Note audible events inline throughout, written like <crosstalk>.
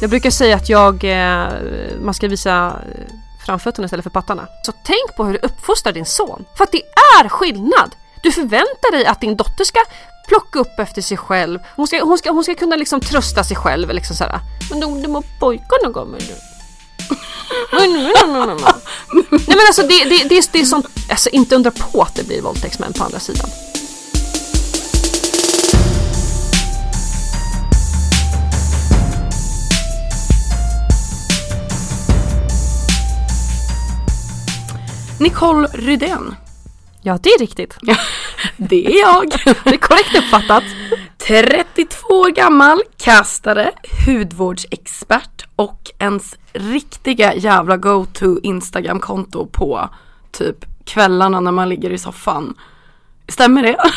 Jag brukar säga att jag, eh, man ska visa eh, framfötterna istället för pattarna. Så tänk på hur du uppfostrar din son. För att det är skillnad! Du förväntar dig att din dotter ska plocka upp efter sig själv. Hon ska, hon ska, hon ska kunna liksom trösta sig själv. Liksom såhär. Men de, de har pojkarna kommer nu. Nej men alltså det, det, det, det är sånt, alltså inte undra på att det blir våldtäktsmän på andra sidan. Nicole Rydén. Ja det är riktigt. Det är jag. <laughs> Det är korrekt uppfattat. 32 år gammal, kastare, hudvårdsexpert och ens riktiga jävla go-to Instagram-konto på typ kvällarna när man ligger i soffan. Stämmer det? <laughs>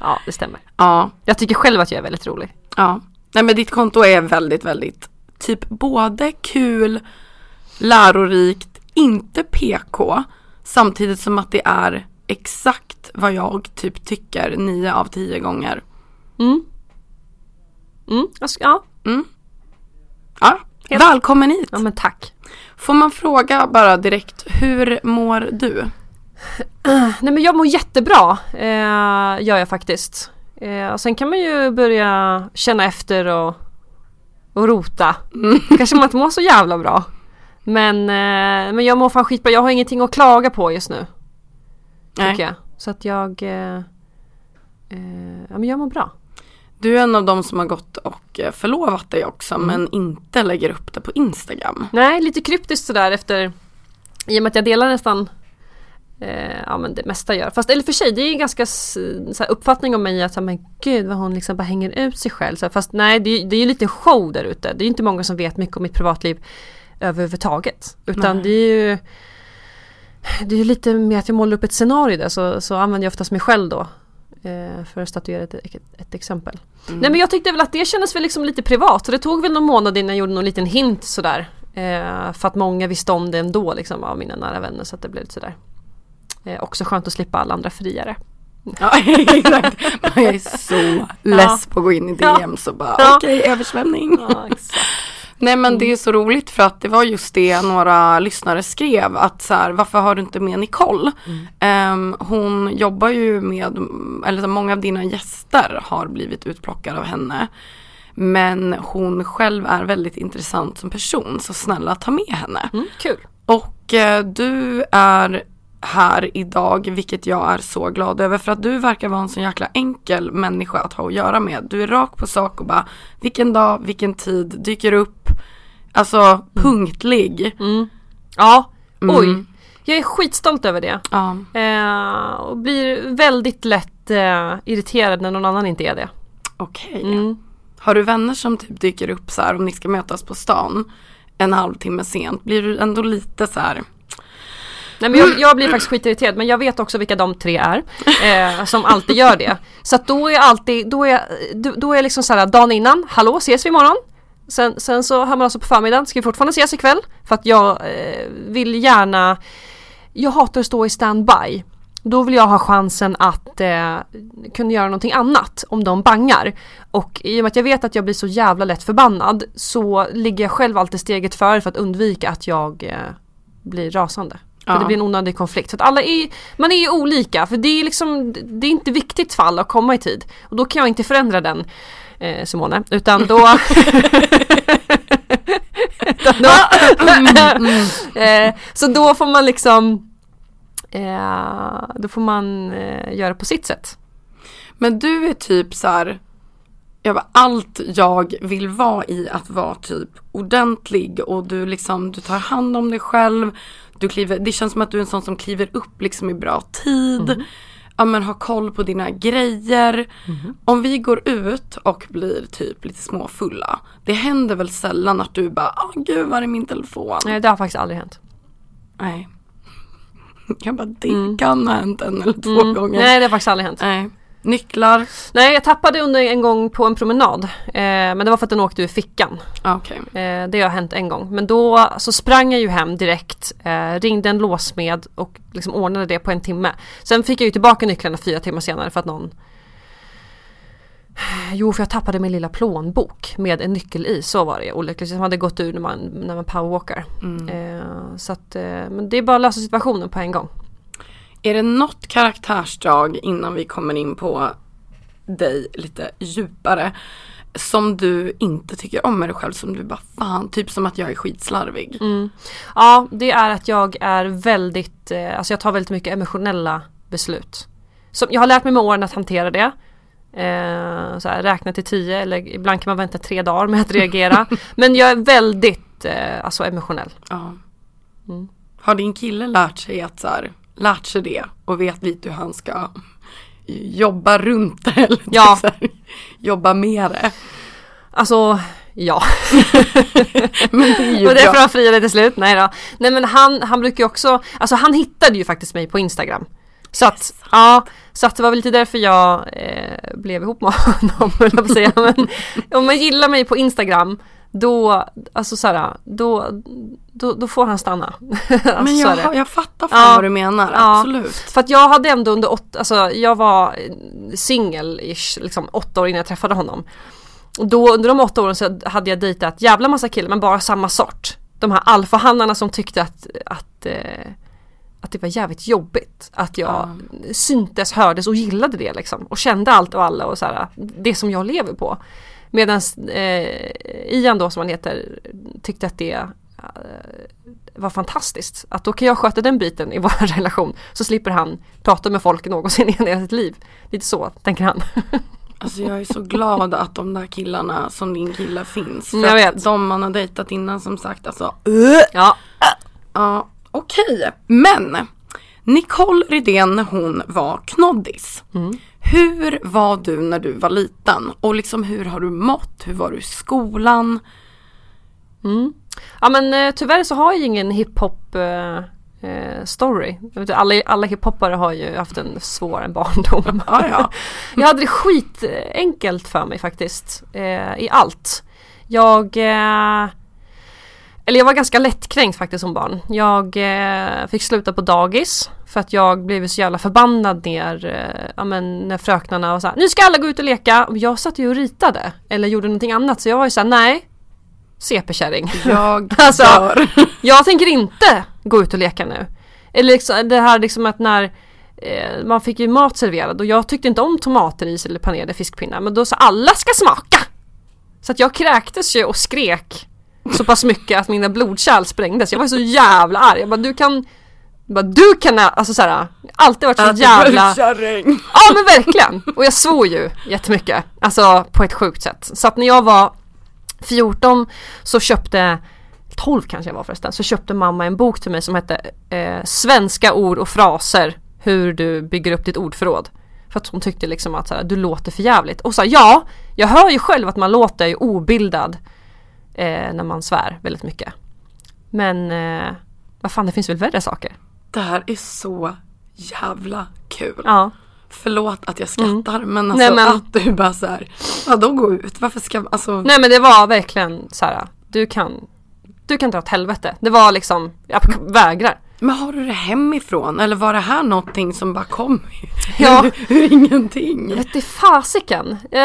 Ja det stämmer. ja, Jag tycker själv att jag är väldigt rolig. ja. Nej men ditt konto är väldigt, väldigt typ både kul, lärorikt, inte PK, samtidigt som att det är exakt vad jag typ tycker nio av tio gånger. Mm. Mm, alltså, ja. Ja, välkommen hit! ja men tack. Får man fråga bara direkt, hur mår du? <clears throat> Nej men jag mår jättebra, eh, gör jag faktiskt. Eh, och sen kan man ju börja känna efter och, och rota. Kanske man inte mår så jävla bra. Men, eh, men jag mår fan skitbra, jag har ingenting att klaga på just nu. Nej. Tycker jag. Så att jag... Eh, eh, ja men jag mår bra. Du är en av de som har gått och eh, förlovat dig också men inte lägger upp det på Instagram. Nej, lite kryptiskt sådär efter I och med att jag delar nästan eh, Ja men det mesta jag gör. Fast eller för sig, det är ju ganska s- så här, uppfattning om mig att men gud vad hon liksom bara hänger ut sig själv. Så här, fast nej, det, är- det är ju lite show där ute. Det är ju inte många som vet mycket om mitt privatliv överhuvudtaget. Utan Nej. det är ju Det är lite mer att jag målar upp ett scenario där så, så använder jag oftast mig själv då. Eh, för att statuera ett, ett, ett exempel. Nej men jag tyckte väl att det kändes väl liksom lite privat. Och det tog väl någon månad innan jag gjorde någon liten hint sådär. Eh, för att många visste om det ändå liksom av mina nära vänner. Så att det blev lite sådär. Eh, också skönt att slippa alla andra friare. <laughs> Ja exakt. Man är så less på att gå in i DM så bara Ja. okej översvämning. Ja, exakt. Nej men det är så roligt för att det var just det några lyssnare skrev att så här, varför har du inte med Nicole? Ehm, hon jobbar ju med, eller så många av dina gäster har blivit utplockade av henne. Men hon själv är väldigt intressant som person så snälla ta med henne. Mm, kul. Och eh, du är här idag, vilket jag är så glad över för att du verkar vara en så jäkla enkel människa att ha att göra med. Du är rak på sak och bara vilken dag, vilken tid, dyker upp, alltså punktlig. Ja, Mm. oj. Jag är skitstolt över det. Ja. Eh, och blir väldigt lätt eh, irriterad när någon annan inte är det. Okej. Mm. Har du vänner som typ dyker upp så här om ni ska mötas på stan en halvtimme sent, blir du ändå lite så här Nej men jag, jag blir faktiskt skitirriterad men jag vet också vilka de tre är. Eh, som alltid gör det. Så att då är jag alltid, då är, då, är liksom såhär dagen innan, hallå ses vi imorgon? Sen, sen så hör man alltså på förmiddagen, ska vi fortfarande ses ikväll? För att jag eh, vill gärna Jag hatar att stå i standby då vill jag ha chansen att eh, kunna göra någonting annat om de bangar. Och i och med att jag vet att jag blir så jävla lätt förbannad så ligger jag själv alltid steget före för att undvika att jag eh, blir rasande. Ja. det blir en onödig konflikt. Så alla är, man är ju olika för det är liksom Det är inte viktigt för alla att komma i tid. Och då kan jag inte förändra den eh, Simone. Utan då <laughs> utan då, <laughs> eh, Så då får man liksom eh, Då får man eh, göra på sitt sätt. Men du är typ så här. Jag bara, allt jag vill vara i att vara typ ordentlig och du liksom, du tar hand om dig själv. Du kliver, det känns som att du är en sån som kliver upp liksom i bra tid. Ja men har koll på dina grejer. Om vi går ut och blir typ lite småfulla. Det händer väl sällan att du bara, åh gud var är min telefon? Nej det har faktiskt aldrig hänt. Nej. <laughs> Jag bara, det kan ha hänt en eller två gånger. Nej det har faktiskt aldrig hänt. Nej. Nycklar. Nej jag tappade under en gång på en promenad. Eh, men det var för att den åkte ur fickan. Ah, Okej. Eh, det har hänt en gång. Men då så sprang jag ju hem direkt, eh, ringde en låsmed och liksom ordnade det på en timme. Sen fick jag ju tillbaka nycklarna fyra timmar senare för att någon Jo, för jag tappade min lilla plånbok med en nyckel i, så var det olyckligt. Som hade gått ur när man, när man powerwalkar. Eh, så att, eh, men det är bara att lösa situationen på en gång. Är det något karaktärsdrag innan vi kommer in på dig lite djupare som du inte tycker om med dig själv som du bara fan, typ som att jag är skitslarvig. Ja, det är att jag är väldigt, eh, alltså jag tar väldigt mycket emotionella beslut. Som, jag har lärt mig med åren att hantera det. Eh, så här, räkna till tio eller ibland kan man vänta tre dagar med att reagera. <laughs> Men jag är väldigt eh, alltså emotionell. Ja. Mm. Har din kille lärt sig att så här, lärt sig det och vet lite hur han ska jobba runt det <laughs> eller typ Ja. här, jobba med det. Alltså, ja. <laughs> Men det är ju Och därför bra. han friade till slut. Nej då. Nej men han, han brukar ju också, alltså han hittade ju faktiskt mig på Instagram. Så att, ja, så att det var väl lite därför jag eh, blev ihop med honom, <laughs> jag säga. Men om man gillar mig på Instagram, då, alltså såhär, då, då, då får han stanna. <laughs> alltså, Men så jag, jag fattar fan Ja. vad du menar, Ja. absolut. För att jag hade ändå under åtta, alltså jag var singel-ish, liksom åtta år innan jag träffade honom. Och då under de åtta åren så hade jag dejtat jävla massa killar men bara samma sort. De här alfahannarna som tyckte att, att, eh, att det var jävligt jobbigt. Att jag syntes, hördes och gillade det liksom. Och kände allt och alla och så här, det som jag lever på. Medan eh, Ian då som han heter tyckte att det eh, var fantastiskt. Att då kan jag sköta den biten i <laughs> vår relation. Så slipper han prata med folk någonsin <laughs> i hela sitt liv. Lite så tänker han. <laughs> Alltså jag är så glad att de där killarna som din kille finns. För Mm, jag att vet. de man har dejtat innan som sagt alltså. Ja, Ja, okej. Men Nicole Rydén när hon var knoddis. Mm. Hur var du när du var liten? Och liksom hur har du mått? Hur var du i skolan? ja men eh, tyvärr så har jag ingen hiphop eh, eh, story. Alla, alla hiphoppare har ju haft en svår <laughs> barndom. Ja, ja. <laughs> Jag hade det skitenkelt för mig faktiskt. Eh, I allt. Jag eh, Eller jag var ganska lättkränkt faktiskt som barn. Jag eh, fick sluta på dagis. För att jag blev så jävla förbannad ner, eh, ja, men, när fröknarna var såhär Nu ska alla gå ut och leka! Och jag satt ju och ritade. Eller gjorde någonting annat. Så jag var ju såhär, nej. CP-kärring. Jag <laughs> Alltså. <laughs> Jag tänker inte gå ut och leka nu. Eller liksom, det här liksom att när eh, man fick ju mat serverad och jag tyckte inte om tomatris eller panerade fiskpinnar men då sa alla ska smaka! Så att jag kräktes ju och skrek så pass mycket att mina blodkärl sprängdes. Jag var så jävla arg. Jag bara du kan jag bara, du kan, alltså såhär, alltid varit så jävla Kärring. Ja men verkligen! Och jag svor ju jättemycket. Alltså på ett sjukt sätt. Så att när jag var 14 så köpte 12 kanske jag var förresten, så köpte mamma en bok till mig som hette eh, Svenska ord och fraser Hur du bygger upp ditt ordförråd. För att hon tyckte liksom att så här, du låter för jävligt. Och sa ja, jag hör ju själv att man låter ju obildad eh, när man svär väldigt mycket. Men eh, vad fan det finns väl värre saker? Det här är så jävla kul. Ja. Förlåt att jag skrattar men alltså Nej, men- att du bara såhär, ja då gå ut, varför ska, alltså Nej men det var verkligen så här. du kan, du kan dra åt helvete. Det var liksom, jag vägrar. Men har du det hemifrån eller var det här någonting som bara kom <laughs> Ja. ur, ingenting? Vet du fasiken. Eh,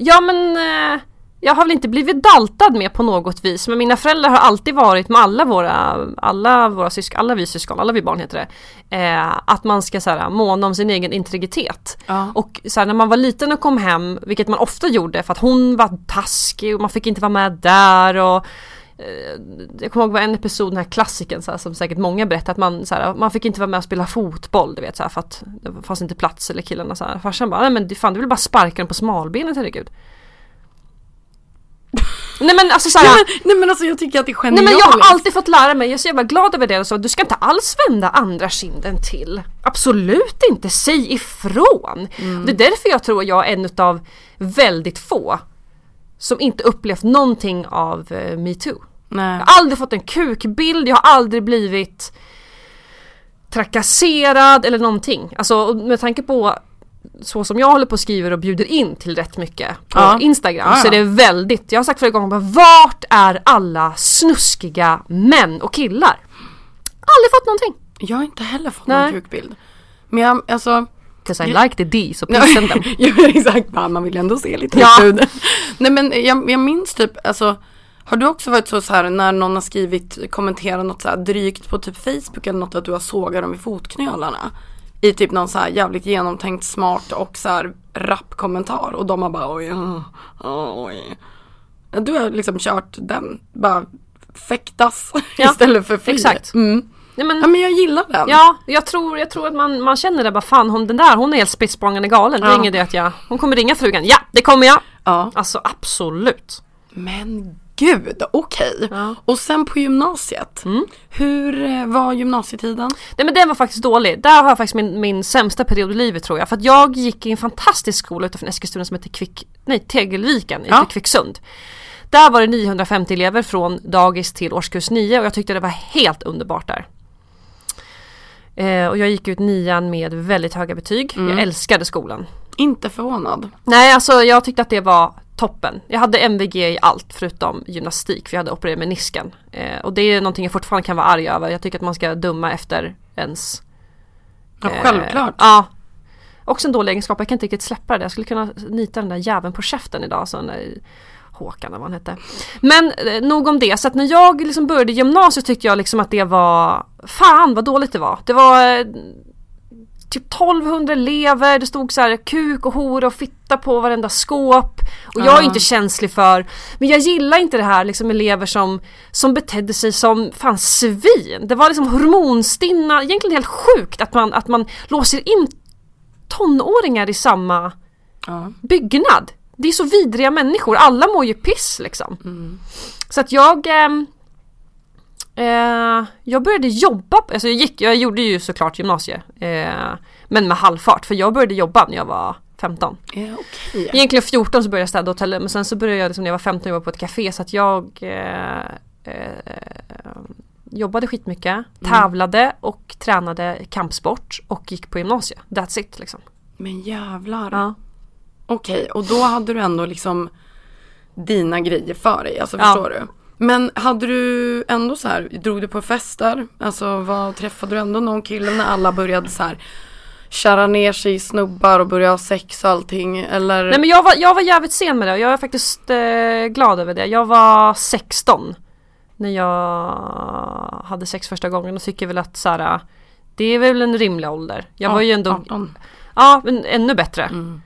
ja men eh, jag har väl inte blivit daltad med på något vis men mina föräldrar har alltid varit med alla våra, alla våra syskon, alla vi syskon, alla vi barn heter det. Eh, att man ska så här, måna om sin egen integritet. Ja. Och så här, när man var liten och kom hem, vilket man ofta gjorde för att hon var taskig och man fick inte vara med där och eh, jag kommer ihåg var en episod, den här klassiken så här, som säkert många berättar att man, så här, man fick inte vara med och spela fotboll du vet så här, för att det fanns inte plats eller killarna så här. Farsan bara, nej men fan du vill bara sparka den på smalbenet herregud. Nej men alltså så här, Nej, men, nej men alltså jag tycker att det är Nej genialiskt. men jag har alltid fått lära mig, jag är så jävla glad över det, så du ska inte alls vända andra kinden till. Absolut inte, säg ifrån! Det är därför jag tror jag är en av väldigt få som inte upplevt någonting av eh, metoo. Nej. Jag har aldrig fått en kukbild, jag har aldrig blivit trakasserad eller någonting. Alltså med tanke på så som jag håller på och skriver och bjuder in till rätt mycket på Ja. Instagram Ja, så är ja. det väldigt, jag har sagt flera gånger bara, vart är alla snuskiga män och killar? Aldrig fått någonting. Jag har inte heller fått Nej. någon kukbild. Men jag, alltså 'Cause I like the D, så please send them. ja <laughs> exakt, man vill ändå se lite Ja. <laughs> Nej men jag, jag minns typ, alltså har du också varit så, så här när någon har skrivit, kommenterat något så här drygt på typ Facebook eller något att du har sågat dem i fotknölarna? I typ någon så jävligt genomtänkt smart och så här rapp kommentar och de har bara oj, oj. Du har liksom kört den, bara fäktas <laughs> Ja, istället för fly. exakt. Mm. Nej, men, Ja men jag gillar den. Ja, jag tror, jag tror att man, man känner det bara fan hon, den där hon är helt spritt språngande galen. Det är Ja. ingen idé att jag, hon kommer ringa frugan. Ja, det kommer jag! ja. Alltså absolut. Men gud, okej. Ja. Mm. Och sen på gymnasiet. Hur eh, var gymnasietiden? Nej men den var faktiskt dålig. Där har jag faktiskt min, min sämsta period i livet tror jag. För att jag gick i en fantastisk skola utanför Eskilstuna som heter Kvick, nej, Tegelviken Ja. i Kvicksund. Där var det 950 elever från dagis till årskurs 9 och jag tyckte det var helt underbart där. Eh, och jag gick ut nian med väldigt höga betyg. Jag älskade skolan. Inte förvånad. Nej alltså jag tyckte att det var toppen. Jag hade MVG i allt förutom gymnastik för jag hade opererat menisken. Eh, och det är någonting jag fortfarande kan vara arg över. Jag tycker att man ska döma efter ens Ja, Eh, självklart. Ja. Också en dålig egenskap, jag kan inte riktigt släppa det. Jag skulle kunna nita den där jäveln på käften idag. Så den där Håkan eller vad han hette. Men eh, nog om det. Så att när jag liksom började gymnasiet tyckte jag liksom att det var Fan vad dåligt det var. Det var eh, typ 1200 elever, det stod så här kuk och hora och fitta på varenda skåp. Och jag är inte känslig för, men jag gillar inte det här liksom elever som, som betedde sig som fan svin. Det var liksom hormonstinna, egentligen helt sjukt att man, att man låser in tonåringar i samma Ja. byggnad. Det är så vidriga människor, alla mår ju piss liksom. Så att jag ehm, eh, Jag började jobba, alltså jag, gick, jag gjorde ju såklart gymnasie eh, Men med halvfart för jag började jobba när jag var 15 Ja, okej. Egentligen 14 så började jag städa hotellet men sen så började jag liksom när jag var 15 jobba på ett café så att jag eh, eh, Jobbade skitmycket, tävlade och tränade kampsport och gick på gymnasiet. That's it liksom. Men jävlar. Ja. Okej, och då hade du ändå liksom dina grejer för dig, alltså Ja. förstår du? Men hade du ändå så här, drog du på fester? Alltså vad, träffade du ändå någon kille när alla började så här kära ner sig i snubbar och börja ha sex och allting? Eller? Nej men jag var, jag var jävligt sen med det och jag är faktiskt eh, glad över det. Jag var 16 när jag hade sex första gången och tycker väl att så här, det är väl en rimlig ålder. Jag var ju ändå, 18. ja men ännu bättre. Mm.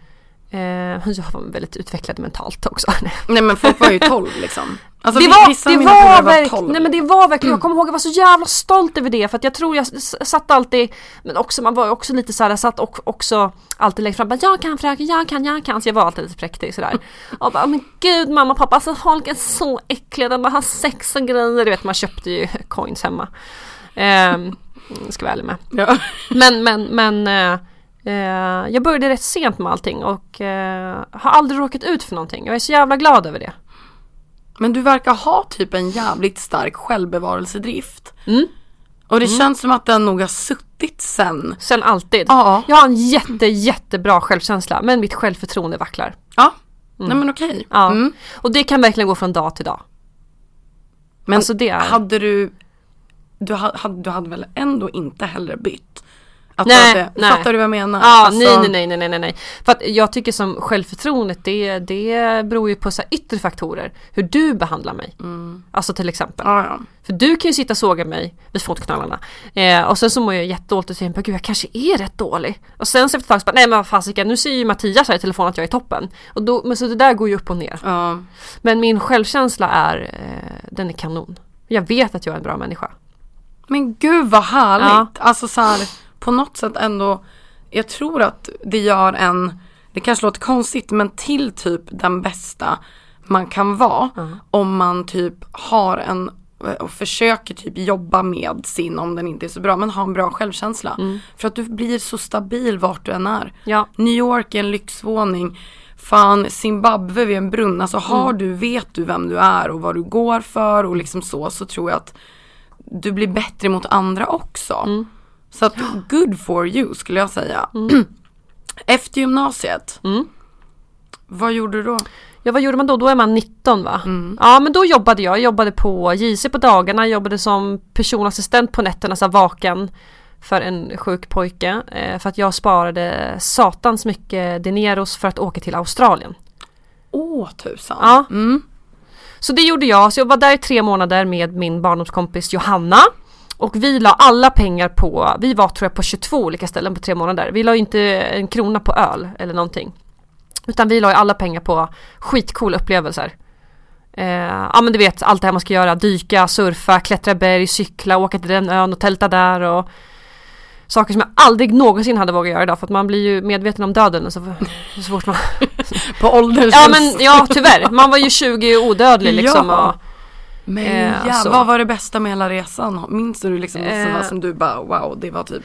Eh, <laughs> jag var väldigt utvecklad mentalt också. Nej men folk var ju 12 liksom. <laughs> Alltså det var, det var, var verk, 12. nej men det var verkligen, jag kommer ihåg jag var så jävla stolt över det för att jag tror jag satt alltid, men också man var ju också lite såhär, jag satt och också alltid längst fram, bara, jag kan fröken, jag kan, jag kan, så jag var alltid lite präktig sådär. <laughs> Och bara, men gud mamma och pappa, alltså folk är så äckliga, de bara har sex och grejer, du vet man köpte ju <laughs> coins hemma. Ehm, ska vara ärlig med. Ja. <laughs> Men, men, men eh, jag började rätt sent med allting och eh, har aldrig råkat ut för någonting. Jag är så jävla glad över det. Men du verkar ha typ en jävligt stark självbevarelsedrift. Mm. Och det känns som att den nog har suttit sen. Sen alltid. Ja. Jag har en jätte jättebra självkänsla men mitt självförtroende vacklar. Ja, nej men okej. Ja. Mm. Och det kan verkligen gå från dag till dag. Men Alltså, det är- hade du, du hade, du hade väl ändå inte heller bytt? Att Nej, hade, nej. Fattar du vad jag menar? Ja, Alltså, nej, nej, nej, nej, nej. För att jag tycker som självförtroendet det, det beror ju på så yttre faktorer. Hur du behandlar mig. Alltså till exempel. Ja, ja. För du kan ju sitta och såga mig vid fotknölarna. Eh, och sen så mår jag jättedåligt och tänker gud jag kanske är rätt dålig. Och sen så efter ett tag så bara, nej men vad fasiken nu säger ju Mattias här i telefon att jag är toppen. Och då, men så det där går ju upp och ner. ja. Men min självkänsla är, eh, den är kanon. Jag vet att jag är en bra människa. Men gud vad härligt. Alltså så här, på något sätt ändå. Jag tror att det gör en, det kanske låter konstigt men till typ den bästa man kan vara. Om man typ har en och försöker typ jobba med sin, om den inte är så bra, men ha en bra självkänsla. För att du blir så stabil vart du än är. Ja. New York är en lyxvåning. Fan, Zimbabwe vid en brunn. Alltså har du, vet du vem du är och vad du går för och liksom så, så tror jag att du blir bättre mot andra också. Så att good for you skulle jag säga. <clears throat> Efter gymnasiet, Mm. vad gjorde du då? Ja vad gjorde man då? Då är man 19 va? Ja men då jobbade jag. Jag jobbade på JC på dagarna, jobbade som personassistent på nätterna, så vaken för en sjuk pojke. Eh, för att jag sparade satans mycket dineros för att åka till Australien. Åh tusan. Ja. Mm. Så det gjorde jag, så jag var där i tre månader med min barndomskompis Johanna. Och vi la alla pengar på, vi var tror jag på 22 olika ställen på tre månader. Vi la inte en krona på öl eller någonting. Utan vi la ju alla pengar på skitcoola upplevelser. Eh, ja men du vet allt det här man ska göra, dyka, surfa, klättra berg, cykla, åka till den ön och tälta där och Saker som jag aldrig någonsin hade vågat göra idag för att man blir ju medveten om döden så, så fort man <laughs> På ålderns Ja men ja tyvärr, man var ju 20 och odödlig <laughs> liksom Ja. och, Men Eh, ja, så. vad var det bästa med hela resan? Minns du liksom Eh. sådana som du bara wow, det var typ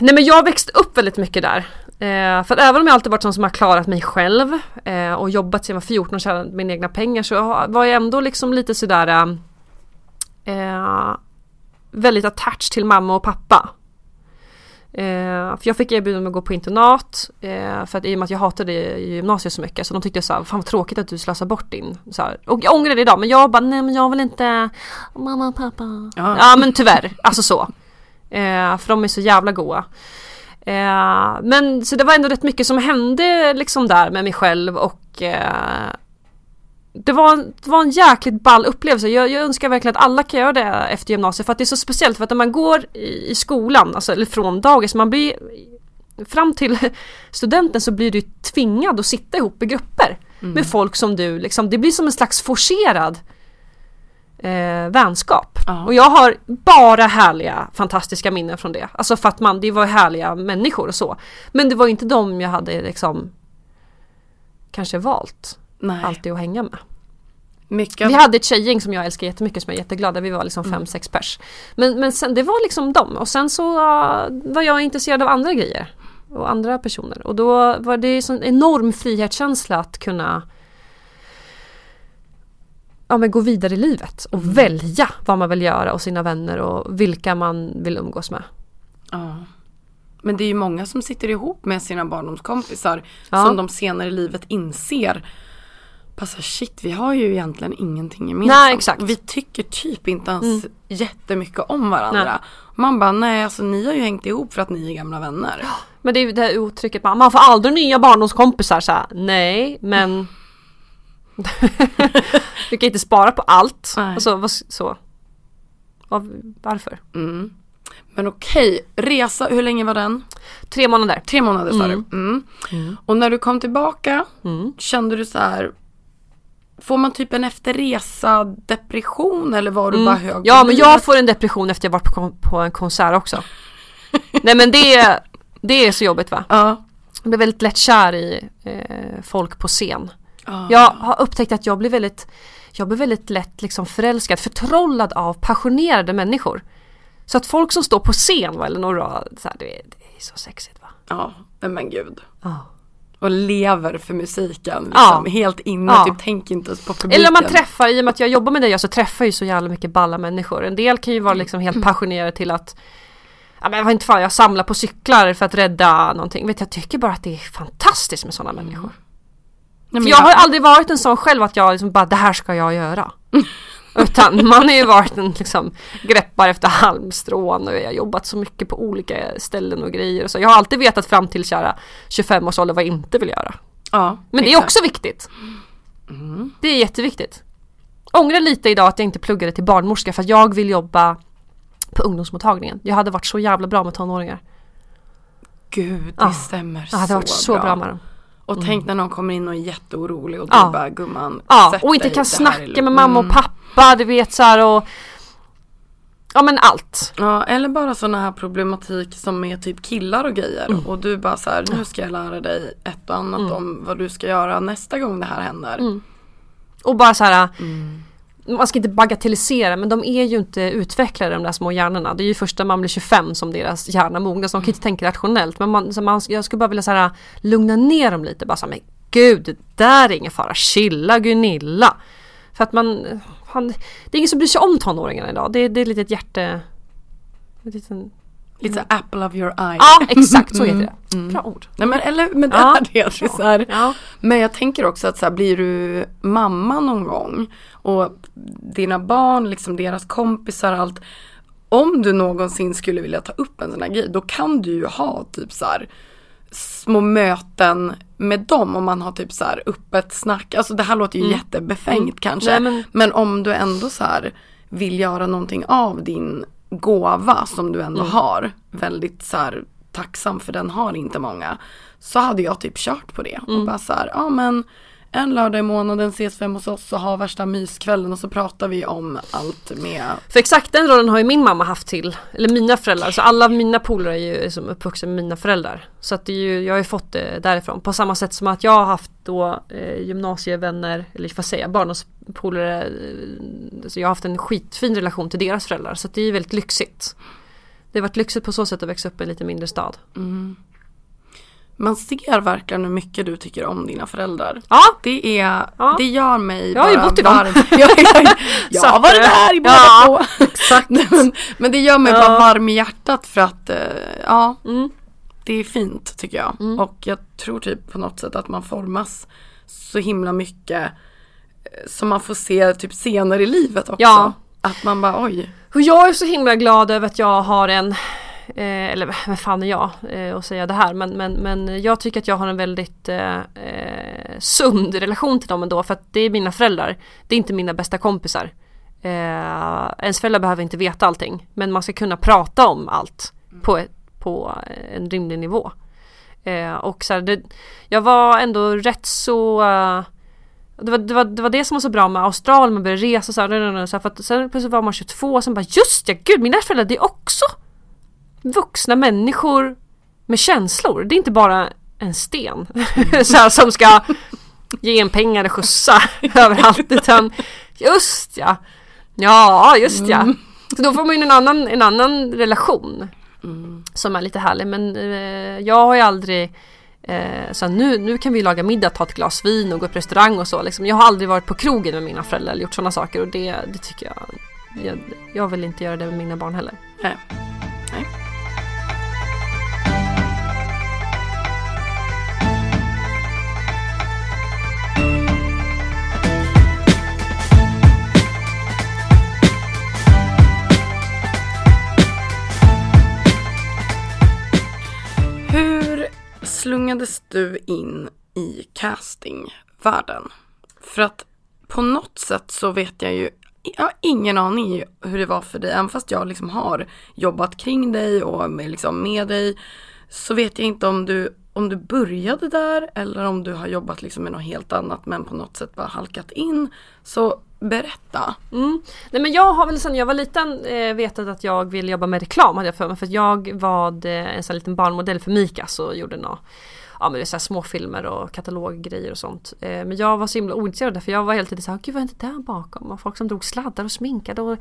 Nej men jag växte upp väldigt mycket där. Eh, för att även om jag alltid varit sån som har klarat mig själv eh, och jobbat sedan jag var 14 och tjänat mina egna pengar så var jag ändå liksom lite sådär eh, väldigt attached till mamma och pappa. Eh, för jag fick erbjudande om att gå på internat eh, för att i och med att jag hatade gymnasiet så mycket så de tyckte så här, fan vad tråkigt att du slösar bort din så här. Och jag ångrar det idag men jag bara nej men jag vill inte mamma och pappa. Ja. Ja men tyvärr, alltså så. Eh, för de är så jävla goa. Eh, men så det var ändå rätt mycket som hände liksom där med mig själv och eh, det var, det var en jäkligt ball upplevelse. Jag, jag önskar verkligen att alla kan göra det efter gymnasiet för att det är så speciellt för att när man går i, i skolan, alltså eller från dagis, man blir fram till <laughs> studenten så blir du tvingad att sitta ihop i grupper med folk som du liksom, det blir som en slags forcerad eh, vänskap. Ja. Och jag har bara härliga, fantastiska minnen från det. Alltså för att man, det var härliga människor och så. Men det var inte de jag hade liksom kanske valt nej. alltid att hänga med. Mycket Vi hade ett tjejgäng som jag älskar jättemycket som jag är jätteglad vi var liksom fem, sex pers. Men, men sen, det var liksom dem och sen så var jag intresserad av andra grejer. Och andra personer och då var det en enorm frihetskänsla att kunna ja, men gå vidare i livet och välja vad man vill göra och sina vänner och vilka man vill umgås med. Ja. Men det är ju många som sitter ihop med sina barndomskompisar Ja. som de senare i livet inser Passa shit, vi har ju egentligen ingenting gemensamt. Nej, exakt. Vi tycker typ inte ens jättemycket om varandra. Nej. Man bara, nej alltså ni har ju hängt ihop för att ni är gamla vänner. Men det är ju det här uttrycket man, man får aldrig nya barndomskompisar så här, Nej men <laughs> Du kan inte spara på allt. Nej. Alltså så. Varför? Mm. Men okej, resa, hur länge var den? Tre månader. Tre månader sa du? Mm. Och när du kom tillbaka, Mm. kände du så här Får man typ en efterresa depression eller var du bara hög Mm. Ja men jag får en depression efter jag varit på, en konsert också. <laughs> Nej men det är, det är så jobbigt va? Ja. Jag blir väldigt lätt kär i eh, folk på scen. Ja. Jag har upptäckt att jag blir väldigt Jag blir väldigt lätt liksom förälskad, förtrollad av passionerade människor. Så att folk som står på scen va, eller några, så här, det, är, det är så sexigt va? Ja, men gud. Ja. Och lever för musiken. Liksom. Ja. Helt inne, Ja. typ tänk inte ens på publiken. Eller om man träffar, i och med att jag jobbar med det jag så träffar jag ju så jävla mycket balla människor. En del kan ju vara liksom helt passionerade till att Ja men jag inte fan, jag samlar på cyklar för att rädda någonting. Vet, jag tycker bara att det är fantastiskt med sådana människor. Nej, För jag har aldrig varit en sån själv att jag liksom bara det här ska jag göra. <laughs> Utan man har ju varit en liksom greppar efter halmstrån och jag har jobbat så mycket på olika ställen och grejer. Så jag har alltid vetat fram till kära 25 års ålder vad jag inte vill göra. ja, Men det är exakt. också viktigt. Det är jätteviktigt. Ångrar lite idag att jag inte pluggade till barnmorska för att jag vill jobba på ungdomsmottagningen. Jag hade varit så jävla bra med tonåringar. Gud, det Ja. stämmer Jag hade så varit så bra, med dem. Och tänk när någon kommer in och är jätteorolig och du Ja. bara gumman Ja, och inte kan är snacka lugnt." med mamma och Mm. pappa, du vet så här och Ja men allt. Ja, eller bara sådana här problematik som med typ killar och grejer. Mm. Och du bara så här, nu ska jag lära dig ett och annat om vad du ska göra nästa gång det här händer. Mm. Och bara så här Mm. Man ska inte bagatellisera men de är ju inte utvecklade de där små hjärnorna. Det är ju först när man blir 25 som deras hjärna mognar så de kan inte tänka rationellt. Men man, så man, jag skulle bara vilja så här, lugna ner dem lite. Bara så här, men gud, det där är ingen fara. Chilla Gunilla. För att man, han, det är ingen som bryr sig om tonåringarna idag. Det, det är lite ett hjärte... en liten- Lite så apple of your eye. Ja <laughs> exakt så heter det. Bra ord. Nej men eller men det Ja. är det. det är så här. Ja. Men jag tänker också att så här, blir du mamma någon gång och dina barn, liksom deras kompisar, allt. Om du någonsin skulle vilja ta upp en sån här grej, då kan du ju ha typ så här små möten med dem om man har typ så här öppet snack. Alltså det här låter ju jättebefängt kanske. Nej, men- men... om du ändå så här vill göra någonting av din gåva som du ändå har, väldigt så här tacksam för den har inte många. Så hade jag typ kört på det och bara så här, ja men en lördag i månaden ses vi hos oss och har värsta myskvällen och så pratar vi om allt med För exakt den rollen har ju min mamma haft till, eller mina föräldrar. Så alla mina polare är ju som uppvuxna med mina föräldrar. Så att det är ju, jag har ju fått det därifrån. På samma sätt som att jag har haft då eh, gymnasievänner, eller vad säger jag, barndomspolare. Eh, så jag har haft en skitfin relation till deras föräldrar. Så att det är ju väldigt lyxigt. Det har varit lyxigt på så sätt att växa upp i en lite mindre stad. Man ser verkligen hur mycket du tycker om dina föräldrar. Ja, Det är, Ja. det gör mig Jag har ju bara bott i dem. varm. <laughs> <laughs> jag, jag, jag har varit där i båda ja, två. <laughs> Exakt. men, men det gör mig Ja. bara varm i hjärtat för att, eh, ja, Mm. det är fint tycker jag. Och jag tror typ på något sätt att man formas så himla mycket eh, som man får se typ senare i livet också. Ja. Att man bara oj. Och jag är så himla glad över att jag har en eh, eller vem fan är jag eh, att säga det här men, men, men jag tycker att jag har en väldigt eh, eh, sund relation till dem ändå för att det är mina föräldrar. Det är inte mina bästa kompisar. Eh, ens föräldrar behöver inte veta allting men man ska kunna prata om allt på, ett, på en rimlig nivå. Eh, och så här, det, jag var ändå rätt så eh, det var, det, var, det var det som var så bra med Australien, man började resa så här, så här för att sen plötsligt var man 22 och sen bara just ja, gud mina föräldrar det är också vuxna människor med känslor. Det är inte bara en sten <laughs> så här, som ska ge en pengar och skjutsa <laughs> överallt utan just ja, ja just ja. Så då får man ju en annan, en annan relation som är lite härlig men eh, jag har ju aldrig eh, så nu, nu kan vi laga middag, ta ett glas vin och gå på restaurang och så liksom. Jag har aldrig varit på krogen med mina föräldrar eller gjort sådana saker och det, det tycker jag, jag Jag vill inte göra det med mina barn heller. Nej. Slungades du in i castingvärlden? För att på något sätt så vet jag ju, jag har ingen aning hur det var för dig, även fast jag liksom har jobbat kring dig och med, liksom med dig, så vet jag inte om du, om du började där eller om du har jobbat liksom med något helt annat men på något sätt bara halkat in. Så berätta. Mm. Nej men jag har väl sedan jag var liten eh, vetat att jag vill jobba med reklam hade jag för mig. För att jag var eh, en sån liten barnmodell för Mikas och gjorde några Ja men det är så här småfilmer och kataloggrejer och sånt. Eh, men jag var så himla ointresserad för jag var hela tiden såhär, gud vad är det där bakom? Och folk som drog sladdar och sminkade och, och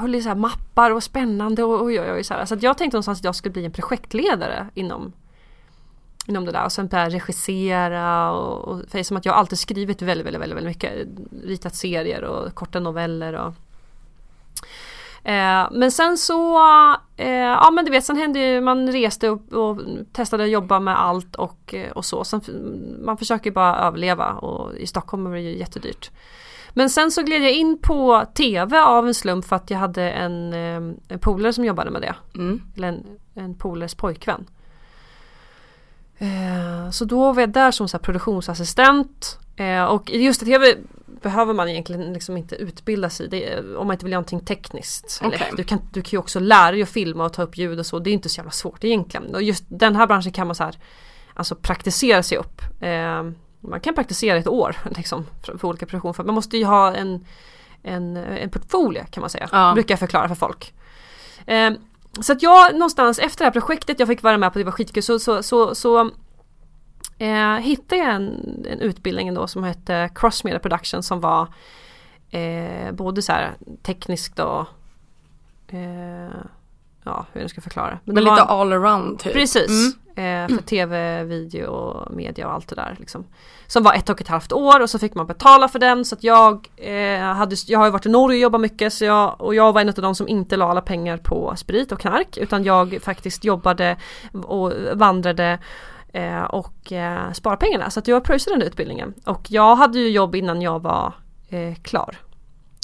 höll i så här mappar och spännande och oj oj oj. Så, här. så att jag tänkte någonstans att jag skulle bli en projektledare inom inom det där och sen började jag regissera och, och för det är som att jag alltid skrivit väldigt, väldigt, väldigt, väldigt mycket. Ritat serier och korta noveller och Eh, men sen så, eh, ja men du vet sen hände ju, man reste och, och testade att jobba med allt och, eh, och så. Sen, man försöker bara överleva och i Stockholm är det ju jättedyrt. Men sen så gled jag in på TV av en slump för att jag hade en, eh, en polare som jobbade med det. Mm. Eller en, en polares pojkvän. Eh, så då var jag där som så produktionsassistent. Eh, och just i TV behöver man egentligen liksom inte utbilda sig det, om man inte vill göra någonting tekniskt. Eller, Okej. du, kan, du kan ju också lära dig att filma och ta upp ljud och så. Det är inte så jävla svårt egentligen. Och just den här branschen kan man så här, alltså praktisera sig upp. Eh, man kan praktisera ett år <laughs> liksom, för, för olika produktioner. För man måste ju ha en, en, en portfolio kan man säga. Ja. Brukar jag förklara för folk. Eh, så att jag någonstans efter det här projektet jag fick vara med på, det var skitkul, så, så, så, så eh, hittade jag en, en utbildning då som hette Cross Media Production som var eh, både så här tekniskt och eh, ja hur jag ska förklara. Men det lite var- all around typ. Precis. Mm. Eh, för tv, video media och allt det där. Liksom. Som var ett och ett halvt år och så fick man betala för den så att jag eh, hade, jag har ju varit i Norge och jobbat mycket så jag, och jag var en av de som inte la alla pengar på sprit och knark utan jag faktiskt jobbade och vandrade eh, och eh, sparade pengarna så att jag pröjsade den utbildningen. Och jag hade ju jobb innan jag var eh, klar.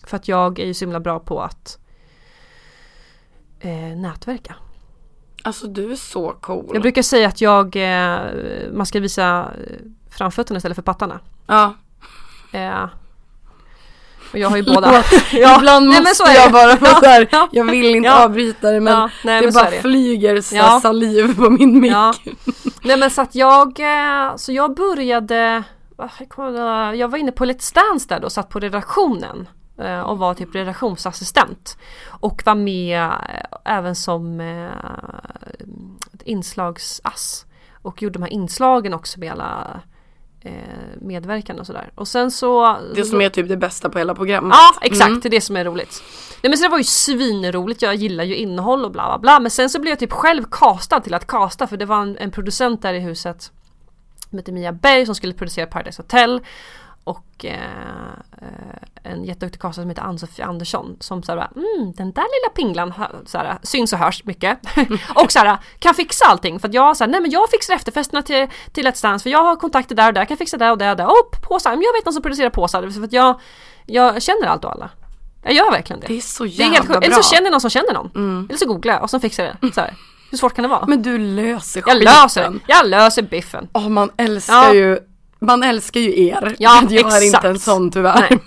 För att jag är ju så himla bra på att eh, nätverka. Alltså du är så cool. Jag brukar säga att jag, eh, man ska visa eh, framfötterna istället för pattarna. Ja. Eh, och jag har ju <laughs> båda. Ibland <laughs> nej, måste jag bara vara <laughs> Ja, såhär, ja. jag vill inte Ja. avbryta det men Ja, nej, det men bara det. flyger så Ja. saliv på min mick. Ja. Nej men så att jag, eh, så jag började, jag var inne på Let's Dance där då, satt på redaktionen och var typ redaktionsassistent. Och var med eh, även som eh, inslagsass. Och gjorde de här inslagen också med alla eh, medverkan och sådär. Och sen så... Det som är typ det bästa på hela programmet. Ja exakt, Mm. det är det som är roligt. Nej men så det var ju svinroligt, jag gillar ju innehåll och bla bla bla. Men sen så blev jag typ själv castad till att casta för det var en, en producent där i huset som heter Mia Berg som skulle producera Paradise Hotel. Och eh, eh, en jätteduktig castare som heter Ann-Sofie Andersson som såhär mm, den där lilla pinglan såhär, syns och hörs mycket. <laughs> och såhär, kan fixa allting för att jag såhär, nej men jag fixar efterfesterna till, till Let's Dance för jag har kontakter där och där, kan fixa det och det och det. Och påsar, jag vet någon som producerar påsar för att jag, jag känner allt och alla. Jag gör verkligen det. Det är så Det är jävla helt sjukt. bra. Eller så känner jag någon som känner någon. Mm. Eller så googlar jag och så fixar jag det. Så här. Hur svårt kan det vara? Men du löser jag skiten. löser det. Jag löser biffen. Åh, man älskar Ja. ju Man älskar ju er. Ja, jag är exakt. inte en sån tyvärr.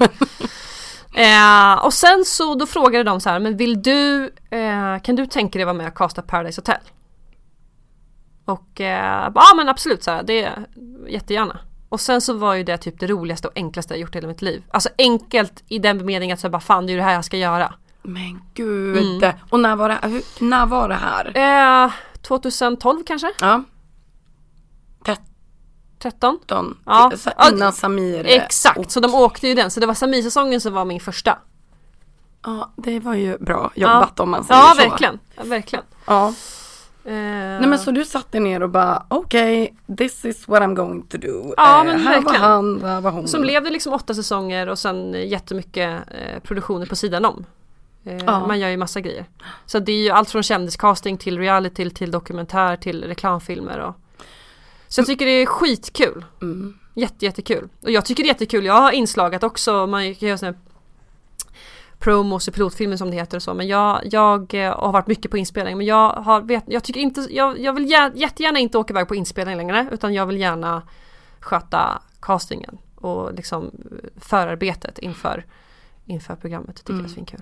Eh, och sen så då frågade de så här, men vill du, eh, kan du tänka dig vara med och casta Paradise Hotel? Och eh, ja men absolut så här, det är jättegärna. Och sen så var ju det typ det roligaste och enklaste jag gjort i hela mitt liv. Alltså enkelt i den meningen att så bara fan det är ju det här jag ska göra. Men gud. Mm. Och när var det, hur, när var det här? Eh, 2012 kanske? Ja. 13? 13. Ja. Ja, innan Samir. Exakt, så de åkte ju den. Så det var Sami-säsongen som var min första. Ja, det var ju bra jobbat om man säger Ja, så. verkligen. Ja, verkligen. Ja. Eh, Nej men så du satte ner och bara okej, this is what I'm going to do. Ja, Eh, men här var verkligen. han, där var hon. Som levde liksom åtta säsonger och sen jättemycket eh, produktioner på sidan om. Ja. Man gör ju massa grejer. Så det är ju allt från kändiscasting till reality till, till dokumentär till reklamfilmer. Och... Så jag tycker det är skitkul. Mm. Jätte, jättekul. Och jag tycker det är jättekul. Jag har inslagat också, man kan göra här promos i pilotfilmen som det heter och så. Men jag, jag eh, har varit mycket på inspelning. Men jag har, vet, jag tycker inte, jag, jag vill jä- jättegärna inte åka iväg på inspelning längre. Utan jag vill gärna sköta castingen och liksom eh, förarbetet inför, inför programmet. Det tycker jag är svinkul.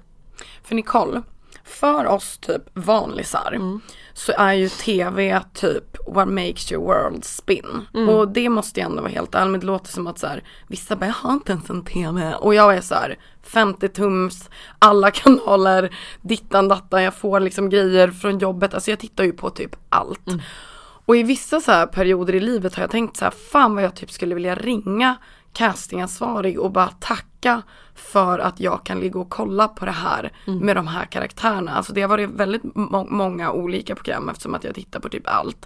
För Nicole, för oss typ vanlisar Mm. Så är ju tv typ what makes your world spin. Mm. Och det måste ju ändå vara helt ärligt. Det låter som att så här, vissa bara jag har inte ens en tv. Och jag är så här 50 tums, alla <laughs> kanaler, dittan dattan, jag får liksom grejer från jobbet. Alltså jag tittar ju på typ allt. Mm. Och i vissa så perioder i livet har jag tänkt så här, fan vad jag typ skulle vilja ringa castingansvarig och bara tacka för att jag kan ligga och kolla på det här med de här karaktärerna. Alltså det har varit väldigt må- många olika program eftersom att jag tittar på typ allt.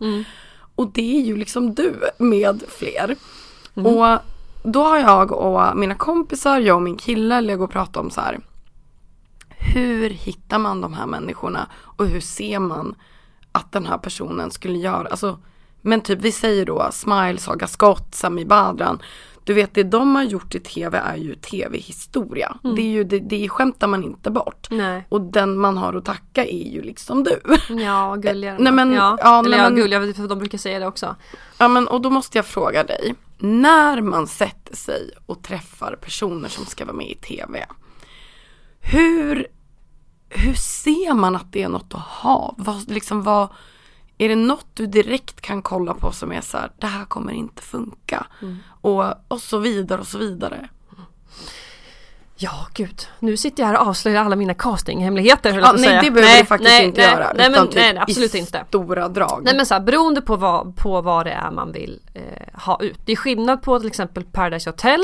Och det är ju liksom du med fler. Mm. Och då har jag och mina kompisar, jag och min kille legat och pratat om så här. Hur hittar man de här människorna och hur ser man att den här personen skulle göra, alltså men typ vi säger då Smile, Saga Scott, Sami Badran. Du vet det de har gjort i tv är ju tv-historia. Det är ju, det, det skämtar man inte bort. Nej. Och den man har att tacka är ju liksom du. Ja, gulligare. <laughs> Nej, men- ja. ja, Eller nej, ja, men- gulliga, för de brukar säga det också. Ja men och då måste jag fråga dig. När man sätter sig och träffar personer som ska vara med i tv. Hur, hur ser man att det är något att ha? Vad, liksom, vad, är det något du direkt kan kolla på som är så här, det här kommer inte funka. Och, och så vidare och så vidare. Ja, gud. Nu sitter jag här och avslöjar alla mina castinghemligheter höll jag Ja, att nej säga. det behöver du faktiskt nej, inte nej, göra. Nej, men, typ nej, absolut inte. stora drag. Nej men så här, beroende på vad, på vad det är man vill eh, ha ut. Det är skillnad på till exempel Paradise Hotel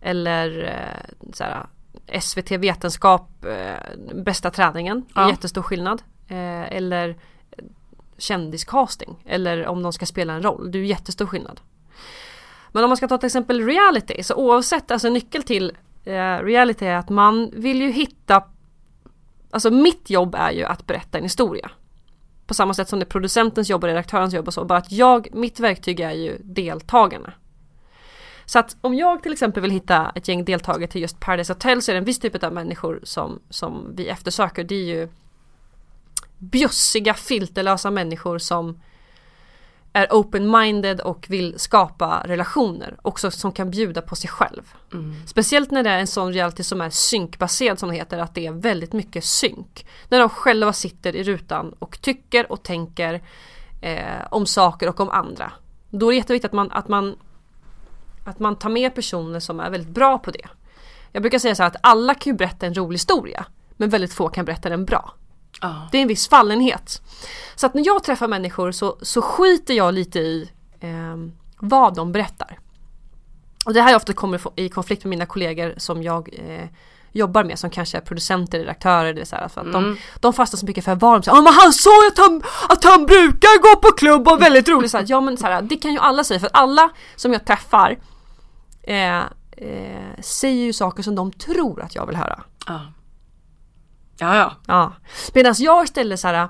eller eh, så här, SVT Vetenskap, eh, Bästa träningen. Ja. jättestor skillnad. Eh, eller kändiscasting. Eller om de ska spela en roll. Det är ju jättestor skillnad. Men om man ska ta till exempel reality, så oavsett, alltså nyckel till eh, reality är att man vill ju hitta Alltså mitt jobb är ju att berätta en historia. På samma sätt som det är producentens jobb och redaktörens jobb och så. Bara att jag, mitt verktyg är ju deltagarna. Så att om jag till exempel vill hitta ett gäng deltagare till just Paradise Hotel så är det en viss typ av människor som, som vi eftersöker. Det är ju bjussiga, filterlösa människor som är open-minded och vill skapa relationer. Också som kan bjuda på sig själv. Speciellt när det är en sån reality som är synkbaserad som det heter, att det är väldigt mycket synk. När de själva sitter i rutan och tycker och tänker eh, om saker och om andra. Då är det jätteviktigt att man, att, man, att man tar med personer som är väldigt bra på det. Jag brukar säga så här att alla kan ju berätta en rolig historia, men väldigt få kan berätta den bra. Ja. Det är en viss fallenhet. Så att när jag träffar människor så, så skiter jag lite i eh, vad de berättar. Och det här ofta kommer i konflikt med mina kollegor som jag eh, jobbar med som kanske är producenter, redaktörer. Det är så här, för att de, de fastnar så mycket för vad de säger. Ja men han sa att han, att han brukar gå på klubb och väldigt roligt. Så här, ja men så här, det kan ju alla säga för att alla som jag träffar eh, eh, säger ju saker som de tror att jag vill höra. Ja. Ja, ja. Ja. Medan jag istället så här,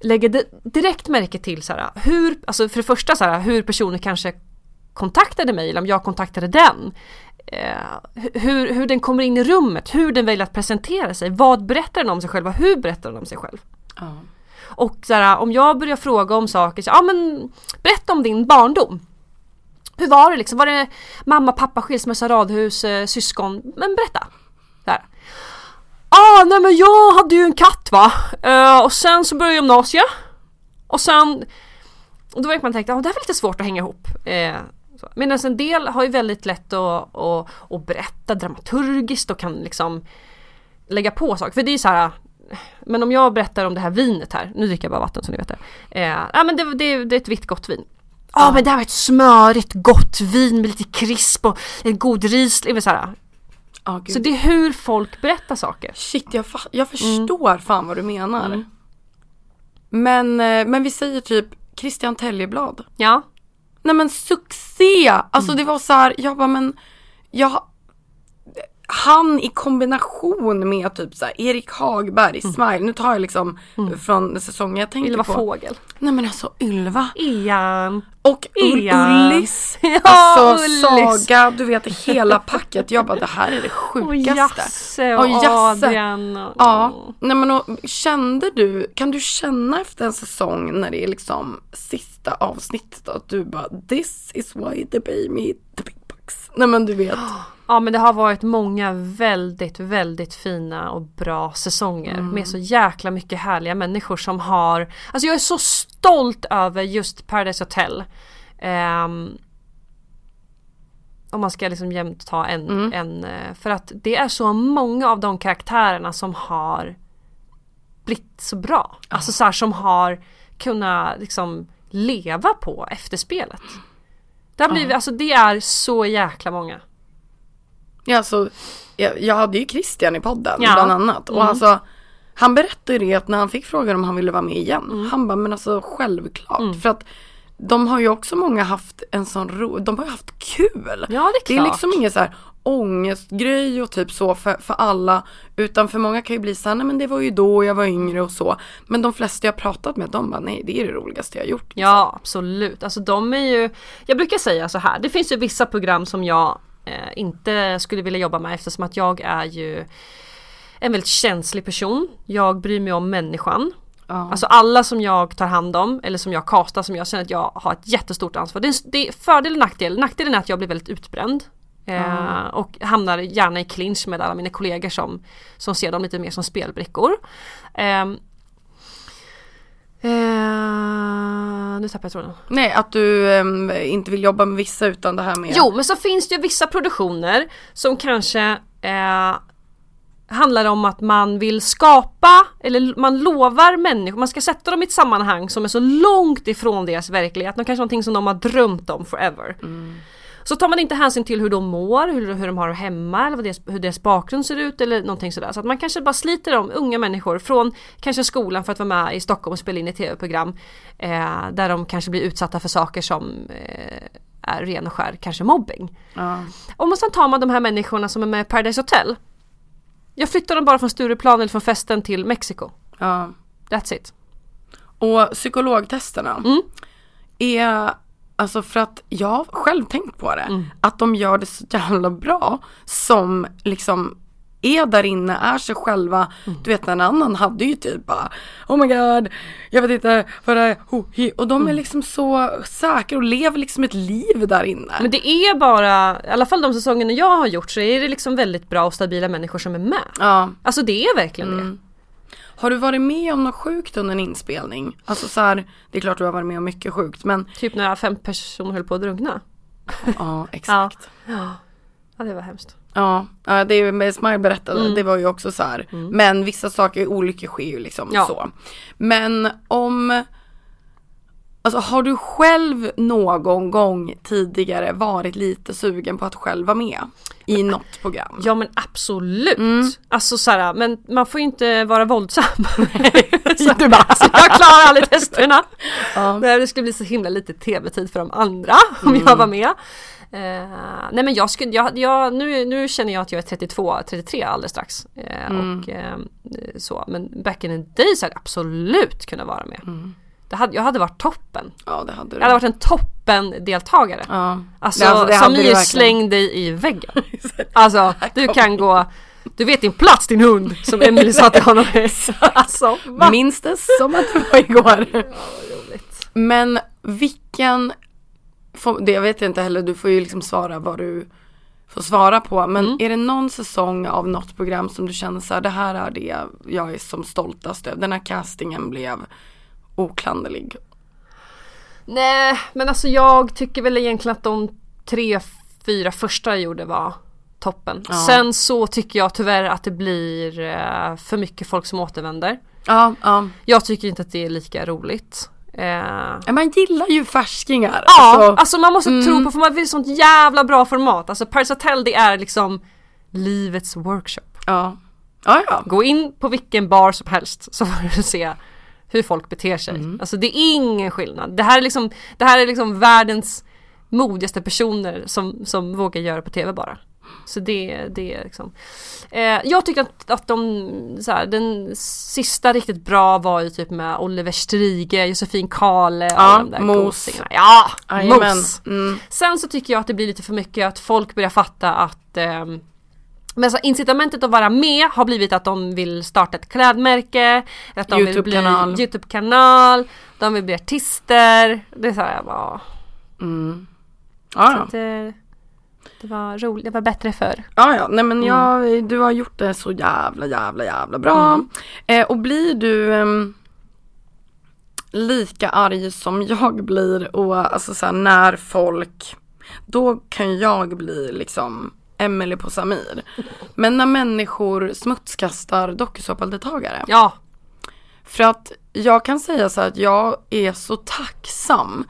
lägger di- direkt märke till så här, hur, alltså för det första så här, hur personer kanske kontaktade mig eller om jag kontaktade den. Eh, hur, hur den kommer in i rummet, hur den väljer att presentera sig, vad berättar den om sig själv och hur berättar den om sig själv. ja. Och så här, om jag börjar fråga om saker, så, ja men berätta om din barndom. Hur var det liksom? Var det mamma, pappa, skilsmässa, radhus, eh, syskon? Men berätta. Så här. Ah, nej men jag hade ju en katt va. Eh, och sen så började jag gymnasiet. Och sen... Och då var man tänkte, ah, det här är lite svårt att hänga ihop. Eh. Medan en del har ju väldigt lätt att, att, att berätta dramaturgiskt och kan liksom lägga på saker. För det är så här. Men om jag berättar om det här vinet här, nu dricker jag bara vatten så ni vet det. Eh, ja men det, det, det är ett vitt gott vin. Ja men det här var ett smörigt gott vin med lite krisp och en god riesling. Så, här. Gud. så det är hur folk berättar saker. Shit, jag, jag förstår fan vad du menar. Mm. Men, eh, men vi säger typ Christian Täljeblad. Ja. Nej men succé! Alltså Mm. det var så här, jag bara men, jag, han i kombination med typ så här Erik Hagberg, Smile, nu tar jag liksom från säsongen jag tänker Ylva på. Fågel. Nej men alltså Ylva. Ian. Och Ja. Ullis. <laughs> Ja, alltså Ullis. Saga, du vet hela packet. Jag bara det här är det Och sjukaste. Jasse och Och Jasse. Adrian. Och, Ja, nej men och, kände du, kan du känna efter en säsong när det är liksom sista avsnittet att du bara this is why they pay me the big. Nej men du vet. Ja men det har varit många väldigt, väldigt fina och bra säsonger med så jäkla mycket härliga människor som har Alltså jag är så stolt över just Paradise Hotel. Ehm, om man ska liksom jämt ta en, en, eh, för att det är så många av de karaktärerna som har blivit så bra. Alltså så här, som har kunnat liksom leva på efterspelet. Det, har blivit, alltså, det är så jäkla många. Ja, alltså, jag, jag hade ju Christian i podden Ja. bland annat. Och alltså han berättade ju det att när han fick frågan om han ville vara med igen. Han bara men alltså självklart. För att de har ju också många haft en sån ro, de har ju haft kul. Ja det är klart. Det är liksom ingen så här ångestgrej och typ så för, för alla. Utan för många kan ju bli såhär, nej men det var ju då jag var yngre och så. Men de flesta jag pratat med, de bara, nej det är det roligaste jag gjort. liksom. Ja absolut, alltså de är ju Jag brukar säga så här, det finns ju vissa program som jag eh, inte skulle vilja jobba med eftersom att jag är ju en väldigt känslig person. Jag bryr mig om människan. Alltså alla som jag tar hand om eller som jag kastar som jag känner att jag har ett jättestort ansvar. Det är, det är fördel och nackdel. Nackdelen är att jag blir väldigt utbränd. Eh, och hamnar gärna i clinch med alla mina kollegor som, som ser dem lite mer som spelbrickor. Ehm, eh, nu tappade jag tråden. Nej, att du ehm, inte vill jobba med vissa utan det här med Jo, men så finns det ju vissa produktioner som kanske eh, handlar om att man vill skapa, eller man lovar människor, man ska sätta dem i ett sammanhang som är så långt ifrån deras verklighet, någon kanske någonting som de har drömt om forever. Så tar man inte hänsyn till hur de mår, hur, hur de har hemma eller vad deras, hur deras bakgrund ser ut eller någonting sådär. Så att man kanske bara sliter om unga människor från kanske skolan för att vara med i Stockholm och spela in ett tv-program eh, där de kanske blir utsatta för saker som eh, är ren och skär kanske mobbing. Ja. Och sen tar man de här människorna som är med i Paradise Hotel. Jag flyttar dem bara från Stureplan eller från festen till Mexiko. ja. That's it. Och psykologtesterna Mm. är Alltså för att jag har själv tänkt på det. Mm. Att de gör det så jävla bra som liksom är där inne, är sig själva. Mm. Du vet en annan hade ju typ bara Oh my god, jag vet inte vad det är. Ho, hi. Och Mm. de är liksom så säkra och lever liksom ett liv där inne. Men det är bara, i alla fall de säsongerna jag har gjort så är det liksom väldigt bra och stabila människor som är med. ja. Alltså det är verkligen det. Mm. Har du varit med om något sjukt under en inspelning? Alltså så här, det är klart du har varit med om mycket sjukt men Typ när fem personer höll på att drunkna. ja exakt. Ja, ja det var hemskt. Ja, det är med Smile berättade, det var ju också så här. Men vissa saker, olyckor sker ju liksom Ja. så. Men om Alltså har du själv någon gång tidigare varit lite sugen på att själv vara med i något program? Ja men absolut! Mm. Alltså såhär, men man får ju inte vara våldsam. <laughs> så, Du bara, så jag klarar aldrig testerna. Ja. Nej, Det skulle bli så himla lite tv-tid för de andra om Mm. jag var med. Eh, nej men jag skulle, jag, jag, nu, nu känner jag att jag är 32, 33 alldeles strax. Eh, Mm. och, eh, så. Men back in the days hade jag absolut kunnat vara med. Det hade, jag hade varit toppen. ja det hade du. Jag hade varit en toppen deltagare. ja. Alltså, Ja, alltså, det du Samir släng dig i väggen. <laughs> Alltså du kan gå, du vet din plats din hund som Emily sa till honom. <laughs> alltså va? Minns det som att det var igår. Men vilken, det vet jag inte heller, du får ju liksom svara vad du får svara på. Men Mm. är det någon säsong av något program som du känner så här, det här är det jag är som stoltast över. Den här castingen blev oklanderlig. Nej men alltså jag tycker väl egentligen att de tre, fyra första jag gjorde var toppen. Ja. Sen så tycker jag tyvärr att det blir eh, för mycket folk som återvänder. Ja, ja. Jag tycker inte att det är lika roligt. Eh, Man gillar ju färskingar. Ja, Alltså, alltså man måste mm. tro på för man vill sånt jävla bra format. Alltså Paris Hotel det är liksom livets workshop. ja. Ja, ja. Gå in på vilken bar som helst så får du se hur folk beter sig. Mm. Alltså det är ingen skillnad. Det här är liksom, det här är liksom världens modigaste personer som, som vågar göra på tv bara. Så det, det är liksom. Eh, jag tycker att, att de, så här, den sista riktigt bra var ju typ med Oliver Strige, Josefin Kale och Ja, de där Mos. gosingarna. Ja, Jajamän. mos! Mm. Sen så tycker jag att det blir lite för mycket att folk börjar fatta att ehm, men så incitamentet att vara med har blivit att de vill starta ett klädmärke, att de vill bli YouTube-kanal. De vill bli artister. Det är så här, jag bara, Mm. så Ja, ja. att det, det var roligt, det var bättre förr. Ja, ja, nej men Mm. jag, du har gjort det så jävla, jävla, jävla bra. Mm. Eh, och blir du ehm, lika arg som jag blir och alltså så här, när folk, då kan jag bli liksom Emily på Samir. Men när människor smutskastar dokusåpadeltagare. Ja, För att jag kan säga så här att jag är så tacksam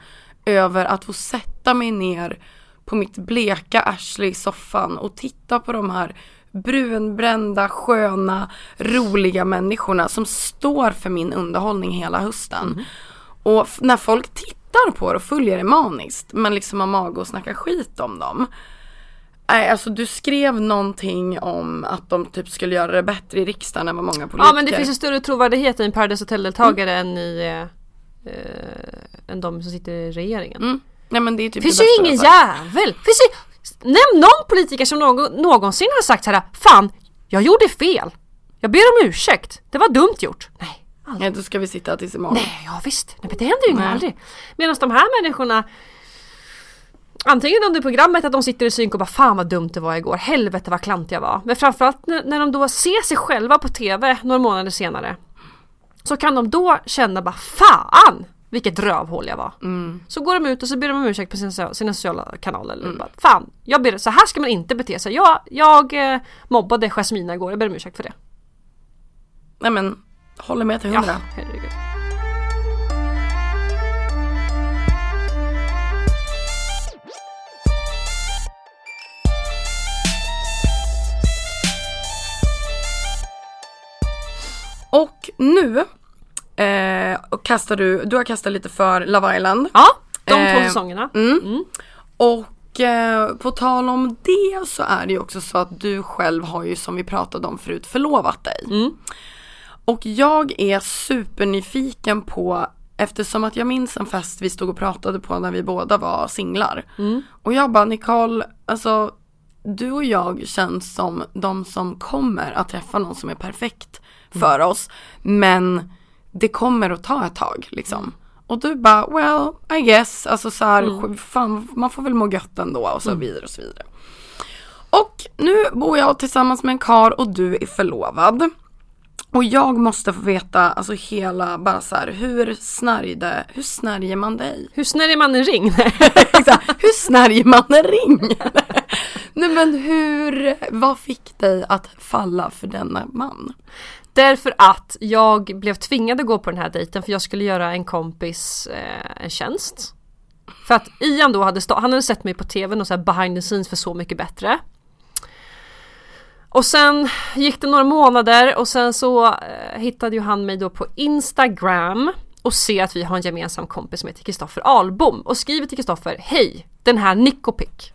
över att få sätta mig ner på mitt bleka arsle i soffan och titta på de här brunbrända, sköna, roliga människorna som står för min underhållning hela hösten. Och f- när folk tittar tittar på det och följer det maniskt men liksom har mage att snacka skit om dem. Nej alltså du skrev någonting om att de typ skulle göra det bättre i riksdagen än vad många politiker. Ja men det finns ju större trovärdighet i en Paradise Hotel-deltagare än i eh, eh, än de som sitter i regeringen. Mm. Nej men det är typ finns det ju ingen jävel! Finns ju, nämn någon politiker som någon, någonsin har sagt så här: Fan, jag gjorde fel. Jag ber om ursäkt. Det var dumt gjort. Nej, aldrig. Nej då ska vi sitta tills imorgon. Nej, ja visst. Nej, men det händer ju Nej. aldrig. Medan de här människorna Antingen under programmet att de sitter i synk och bara fan vad dumt det var igår, helvete vad klant jag var. Men framförallt när, de då ser sig själva på TV några månader senare. Så kan de då känna bara fan vilket rövhål jag var. Så går de ut och så ber de om ursäkt på sina, sina sociala kanaler. Eller bara, fan, jag ber, så här ska man inte bete sig. Jag, jag eh, mobbade Jasmina igår, jag ber om ursäkt för det. Nej men håller med till hundra. herregud. Nu eh, och kastar du, du har kastat lite för Love Island. Ja, de två Eh, säsongerna. Mm. Och eh, på tal om det så är det ju också så att du själv har ju som vi pratade om förut förlovat dig. Mm. Och jag är supernyfiken på Eftersom att jag minns en fest vi stod och pratade på när vi båda var singlar. Mm. Och jag bara Nicole, alltså du och jag känns som de som kommer att träffa någon som är perfekt för oss. Men det kommer att ta ett tag liksom. Och du bara, well, I guess, alltså så här, fan, man får väl må gött ändå och så vidare och så vidare. Och nu bor jag tillsammans med en kar och du är förlovad. Och jag måste få veta, alltså hela, bara så här, hur snärjde, hur snärjer man dig? Hur snärjer man en ring? <laughs> Hur snärjer man en ring? Nej men hur, vad fick dig att falla för denna man? Därför att jag blev tvingad att gå på den här dejten för jag skulle göra en kompis eh, en tjänst. För att Ian då hade, stå- han hade sett mig på tv och så här behind the scenes för Så mycket bättre. Och sen gick det några månader och sen så eh, hittade ju han mig då på Instagram och ser att vi har en gemensam kompis som heter Kristoffer Albom och skriver till Kristoffer Hej! Den här Nicopic.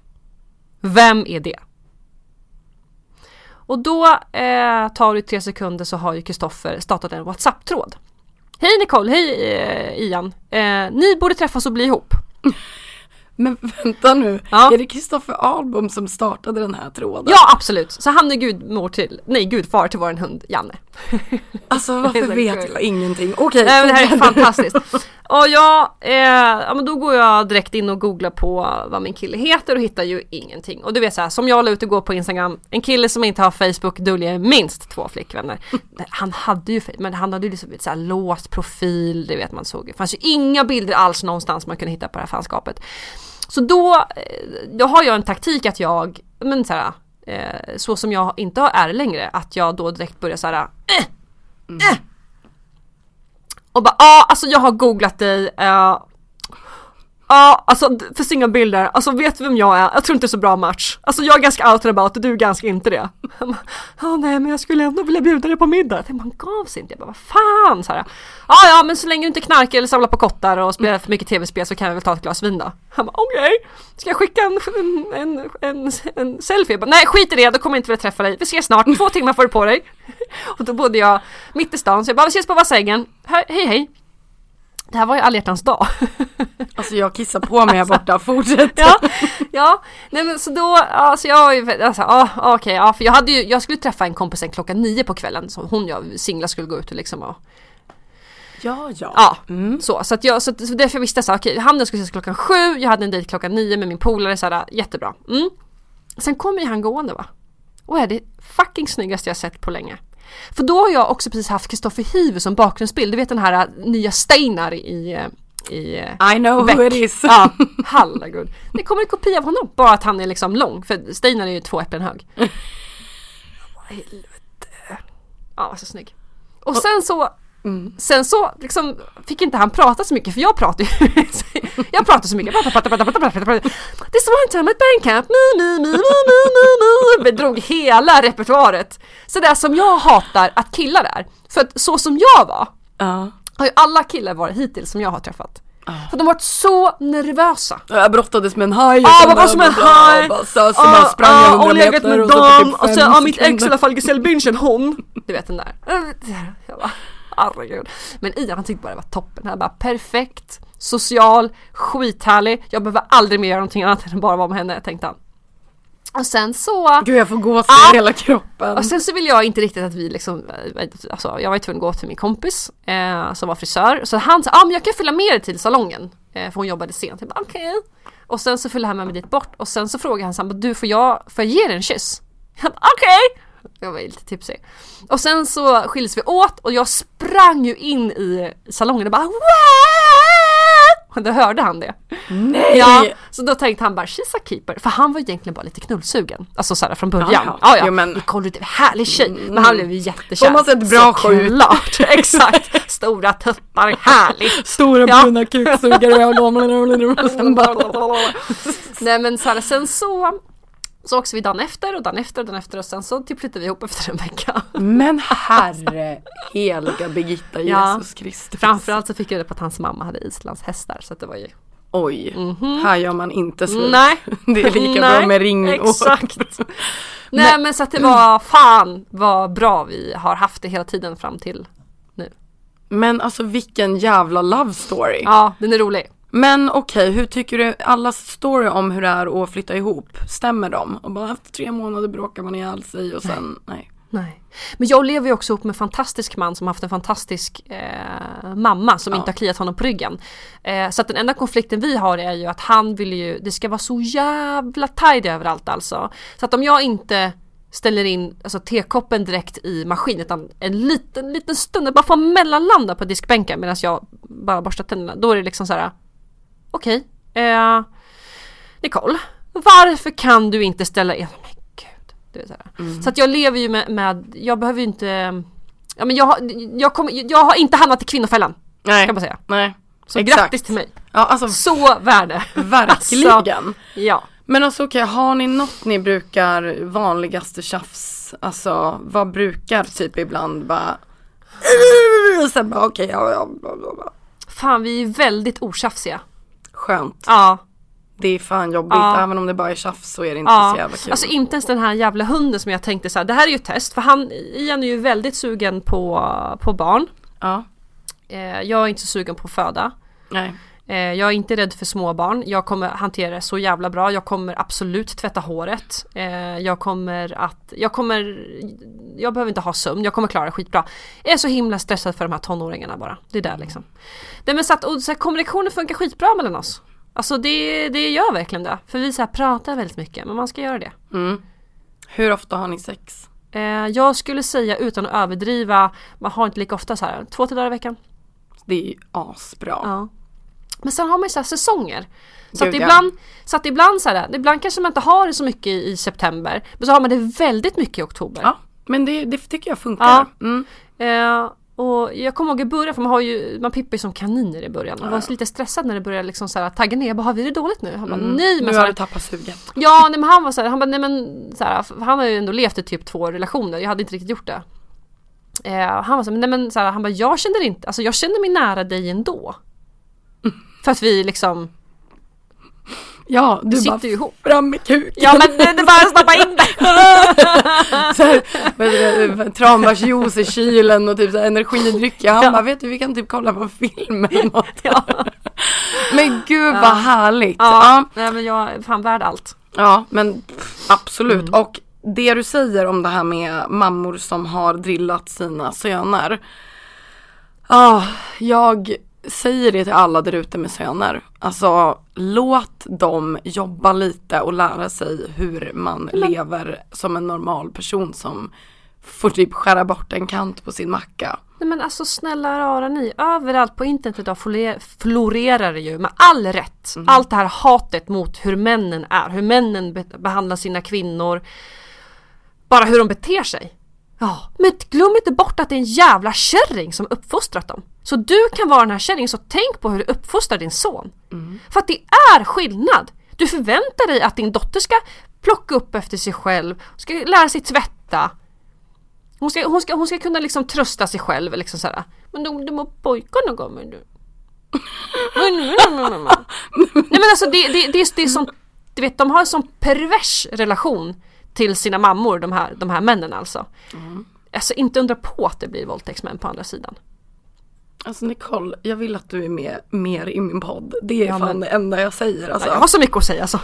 Vem är det? Och då eh, tar det tre sekunder så har ju Kristoffer startat en WhatsApp-tråd. Hej Nicole, hej eh, Ian. Eh, ni borde träffas och bli ihop. Men <laughs> vänta nu, Ja. är det Kristoffer Albom som startade den här tråden? Ja absolut, så han är gudmor till, nej gudfar till våran hund Janne. <laughs> Alltså varför vet jag ingenting? Okej, Nej men det här är fantastiskt. <laughs> Och jag, eh, ja men då går jag direkt in och googlar på vad min kille heter och hittar ju ingenting. Och du vet så här, som jag la ut och går på Instagram, en kille som inte har Facebook döljer minst två flickvänner. Han hade ju Facebook, men han hade ju liksom så här låst profil, det vet man såg. Det fanns ju inga bilder alls någonstans man kunde hitta på det här fanskapet. Så då, eh, då har jag en taktik att jag, men så här, eh, så som jag inte är längre, att jag då direkt börjar så här, eh, eh, och bara ja, alltså jag har googlat dig. eh, Ja, alltså för finns inga bilder. Alltså vet du vem jag är? Jag tror inte det är så bra match. Alltså jag är ganska out and about och du är ganska inte det. Han bara, nej men jag skulle ändå vilja bjuda dig på middag. Jag tänkte, man gav sig inte. Jag bara vad fan så här. Ja ja men så länge du inte knarkar eller samlar på kottar och spelar för mycket tv-spel så kan jag väl ta ett glas vin då. Han bara okej. Ska jag skicka en, en, en, en, en selfie? Jag bara, nej skit i det, då kommer jag inte vilja träffa dig. Vi ses snart, två timmar får du på dig. <laughs> Och då bodde jag mitt i stan så jag bara vi ses på Vassängen. Hej hej. Det här var ju alla dag. <laughs> Alltså jag kissar på mig här borta, fortsätt. ja, ja, nej men så då, alltså jag var alltså, ja okej, ja för jag hade ju, jag skulle träffa en kompis sen klockan nio på kvällen som hon och jag singlar skulle gå ut och liksom och, ja. ja. ja, Mm. så, så att jag, så, så därför visste jag så här, okej, han och jag skulle ses klockan sju, jag hade en dejt klockan nio med min polare så här, jättebra. Mm. Sen kommer ju han gående va, och är det fucking snyggaste jag sett på länge. För då har jag också precis haft Kristoffer Hive som bakgrundsbild, du vet den här äh, nya Steinar i, äh, i äh, I know who Beck. it is. Ja, <laughs> herregud. Det kommer en kopia av honom, bara att han är liksom lång, för Steinar är ju två äpplen hög. <laughs> Helvete. Ja, så snygg. Och sen så, sen så liksom fick inte han prata så mycket, för jag pratar ju, <laughs> jag pratar så mycket, jag pratar, pratar, pratar, pratar, pratar. This one time at Bandcamp, mi, mi, mi, mi, mi, mi, mi. drog hela repertoaret. Så det är som jag hatar att killar är. För att så som jag var, Ja. har ju alla killar varit hittills som jag har träffat. För de var så nervösa. Jag brottades med en haj. Ja, man var som en haj! Så, så man sprang Ja, hundra och legat med och så på dam typ och sen ja, mitt ex i alla fall Gesellbünchen, hon. <laughs> Du vet den där. Jag bara, herregud. Men Ian han tyckte bara det var toppen. Han bara perfekt, social, skithärlig. Jag behöver aldrig mer göra någonting annat än bara vara med henne tänkte han. Och sen så Gud jag får gås i hela kroppen. och sen så vill jag inte riktigt att vi liksom, alltså jag var tvungen att gå till min kompis eh, som var frisör. Så han sa, ah, men jag kan följa med dig till salongen. Eh, för hon jobbade sent. Jag bara okej. Och sen så följde han med mig dit bort och sen så frågade han så han bara, du får jag, får jag ge dig en kyss? Bara okej. Jag var lite tipsig. Och sen så skildes vi åt och jag sprang ju in i salongen och bara Wah! Och då hörde han det. Nej! Ja, så då tänkte han bara she's a keeper. För han var egentligen bara lite knullsugen. Alltså såhär från början. Jaha. Ja, ja. Jo, men- Nicole är en härlig tjej. Men han blev ju jättekär. De har sett bra. Såklart, <laughs> exakt. Stora tuttar, härligt. Stora Ja. bruna kuksugare. <laughs> <laughs> Nej men så här, sen så så åkte vi dagen efter och dagen efter och dagen efter och sen så typ flyttade vi ihop efter en vecka. Men herre heliga Birgitta Ja. Jesus Kristus. Framförallt så fick jag reda på att hans mamma hade Islands hästar så det var ju Oj, här gör man inte slut. Nej. <laughs> Det är lika Nej, bra med ring. Exakt. <laughs> Nej men så att det var fan vad bra vi har haft det hela tiden fram till nu. Men alltså vilken jävla love story. Ja, den är rolig. Men okej, hur tycker du allas story om hur det är att flytta ihop? Stämmer de? Och bara efter tre månader bråkar man ihjäl sig och sen, nej. Nej. Men jag lever ju också ihop med en fantastisk man som har haft en fantastisk eh, mamma som Ja. inte har kliat honom på ryggen. Eh, så att den enda konflikten vi har är ju att han vill ju, det ska vara så jävla tidy överallt alltså. Så att om jag inte ställer in alltså, tekoppen direkt i maskin utan en liten, liten stund, bara få mellanlanda på diskbänken medan jag bara borstar tänderna. Då är det liksom så här. Okej, eh, Nicole, varför kan du inte ställa in, men gud. Så, här. så att jag lever ju med, med jag behöver ju inte, ja men jag, har- jag, kommer, jag har inte hamnat i kvinnofällan Nej. kan man säga. Nej. Så Exakt. grattis till mig. Ja alltså Så värde. verkligen. <laughs> Alltså, ja. Men alltså okej, har ni något ni brukar vanligaste tjafs? Alltså vad brukar typ ibland bara och <laughs> sen bara okej, ja, ja, bla, bla, bla. Fan vi är väldigt otjafsiga. Skönt. Ja. Det är fan jobbigt, Ja. även om det bara är tjafs så är det inte Ja, så jävla kul. alltså inte ens den här jävla hunden som jag tänkte så här, det här är ju ett test för han, Ian är ju väldigt sugen på, på barn. Ja, Eh, jag är inte så sugen på att föda. nej. Eh, jag är inte rädd för småbarn. Jag kommer hantera det så jävla bra. Jag kommer absolut tvätta håret. Eh, jag kommer att, jag kommer, jag behöver inte ha sömn. Jag kommer klara det skitbra. Jag är så himla stressad för de här tonåringarna bara. Det är där liksom. Nej men så att, och så här, kommunikationen funkar skitbra mellan oss. Alltså det, det gör verkligen det. För vi så här pratar väldigt mycket, men man ska göra det. Mm. Hur ofta har ni sex? Eh, jag skulle säga utan att överdriva, man har inte lika ofta så här, två, tre dagar i veckan. Det är ju asbra. Ja. Men sen har man ju så här säsonger. Så Gud, att ja. ibland, så att ibland så här, ibland kanske man inte har det så mycket i, i september. Men så har man det väldigt mycket i oktober. Ja, men det, det tycker jag funkar. Ja. Mm. Eh, och jag kommer ihåg i början, för man har ju, man pippar ju som kaniner i början. Jag var så lite stressad när det började liksom så här, tagga ner. Jag bara, har vi det dåligt nu? Han bara, nej men Mm. Nu har du tappat sugen. Ja, nej, men han var så här, han bara, nej men så här, han har ju ändå levt i typ två relationer. Jag hade inte riktigt gjort det. Eh, han var så här, nej men så här, han bara, jag känner inte, alltså jag känner mig nära dig ändå. För att vi liksom Ja, du sitter bara ihop. fram med kuken. Ja men det det är bara att stoppa in det! <laughs> så här, vad heter det, tranbärsjuice i kylen och typ så här energidryck. Han Ja. bara, vet du vi kan typ kolla på film eller något. Men gud vad härligt. Ja, Ja. nej men jag är fan värd allt. Ja, men pff, absolut. Mm. Och det du säger om det här med mammor som har drillat sina söner. Ah, jag säger det till alla där ute med söner. Alltså låt dem jobba lite och lära sig hur man lever som en normal person som får typ skära bort en kant på sin macka. Nej men alltså snälla rara ni, överallt på internet idag flore- florerar det ju med all rätt. Allt det här hatet mot hur männen är, hur männen be- behandlar sina kvinnor. Bara hur de beter sig. Ja, men glöm inte bort att det är en jävla kärring som uppfostrat dem. Så du kan vara den här kärringen, så tänk på hur du uppfostrar din son. För att det är skillnad. Du förväntar dig att din dotter ska plocka upp efter sig själv, ska lära sig tvätta, hon ska, hon ska, hon ska kunna liksom trösta sig själv liksom såhär. Men de, de var pojkarna gav mig nu. Nej men alltså det, det, det, det är som, du vet de har en sån pervers relation till sina mammor de här, de här männen alltså. Alltså inte undra på att det blir våldtäktsmän på andra sidan. Alltså Nicole, jag vill att du är med mer i min podd. Det är Ja, fan men- det enda jag säger alltså. Jag har så mycket att säga alltså.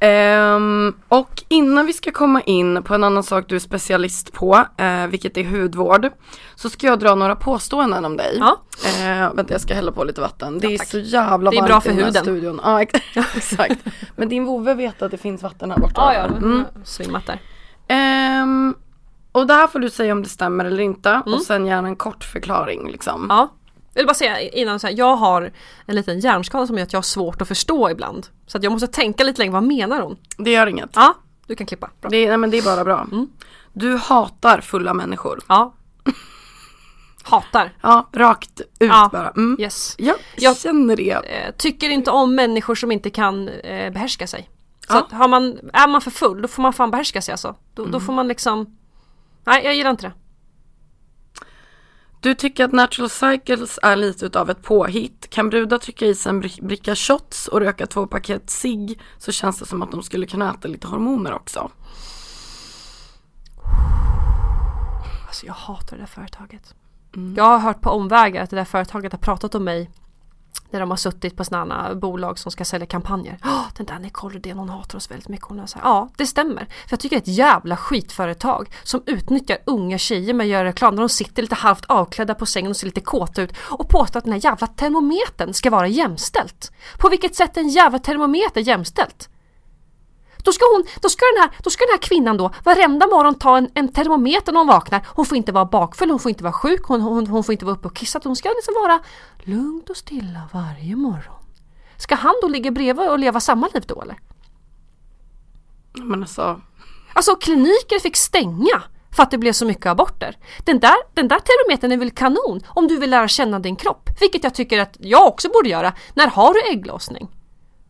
Ehm, och innan vi ska komma in på en annan sak du är specialist på, eh, vilket är hudvård, så ska jag dra några påståenden om dig. Ja. Eh, vänta jag ska hälla på lite vatten. Det är tack. så jävla Det är varmt bra för i den här huden. studion. Ja ex- <laughs> <laughs> exakt. Men din vovve vet att det finns vatten här borta. Ja, ja, Mm. svimmat där. Ehm, och det här får du säga om det stämmer eller inte och sen gärna en kort förklaring liksom. Mm. Ja. Jag vill bara säga innan så här, jag har en liten hjärnskada som gör att jag har svårt att förstå ibland. Så att jag måste tänka lite längre, vad menar hon? Det gör inget. Ja, du kan klippa. Bra. Det, är- nej, men det är bara bra. Mm. Du hatar fulla människor. Ja. Hatar. Ja, rakt ut Ja. bara. Mm. Yes. Jag, Jag- känner det. Eh, tycker inte om människor som inte kan eh, behärska sig. Så Ja. att har man, är man för full då får man fan behärska sig alltså. Då, Mm. då får man liksom Nej jag gillar inte det. Du tycker att Natural Cycles är lite utav ett påhitt. Kan brudar trycka i sig en bri- bricka shots och röka två paket cigg så känns det som att de skulle kunna äta lite hormoner också. Alltså jag hatar det där företaget. Mm. Jag har hört på omvägar att det där företaget har pratat om mig när de har suttit på sådana bolag som ska sälja kampanjer. Oh, den där Nicole det hon hatar oss väldigt mycket. Hon är så här, ja, det stämmer. För jag tycker det är ett jävla skitföretag som utnyttjar unga tjejer med att göra reklam när de sitter lite halvt avklädda på sängen och ser lite kåta ut och påstår att den här jävla termometern ska vara jämställt. På vilket sätt är en jävla termometer jämställt? Då ska, hon, då, ska den här, då ska den här kvinnan då varenda morgon ta en, en termometer när hon vaknar. Hon får inte vara bakfull, hon får inte vara sjuk, hon, hon, hon får inte vara uppe och kissa. Hon ska liksom vara lugnt och stilla varje morgon. Ska han då ligga bredvid och leva samma liv då eller? Men alltså, Alltså kliniker fick stänga för att det blev så mycket aborter. Den där, den där termometern är väl kanon om du vill lära känna din kropp. Vilket jag tycker att jag också borde göra. När har du ägglossning?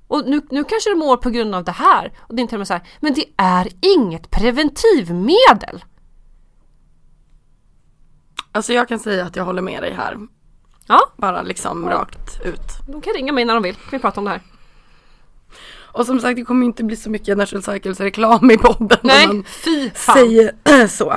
Och nu, nu kanske du mår på grund av det här. Och din så här, men det är inget preventivmedel. alltså jag kan säga att jag håller med dig här. Ja, Bara liksom rakt ut. de kan ringa mig när de vill. Kan vi prata om det här. Och som sagt det kommer inte bli så mycket Natural Cycles reklam i podden. Nej, fy fan. säger <clears throat> så.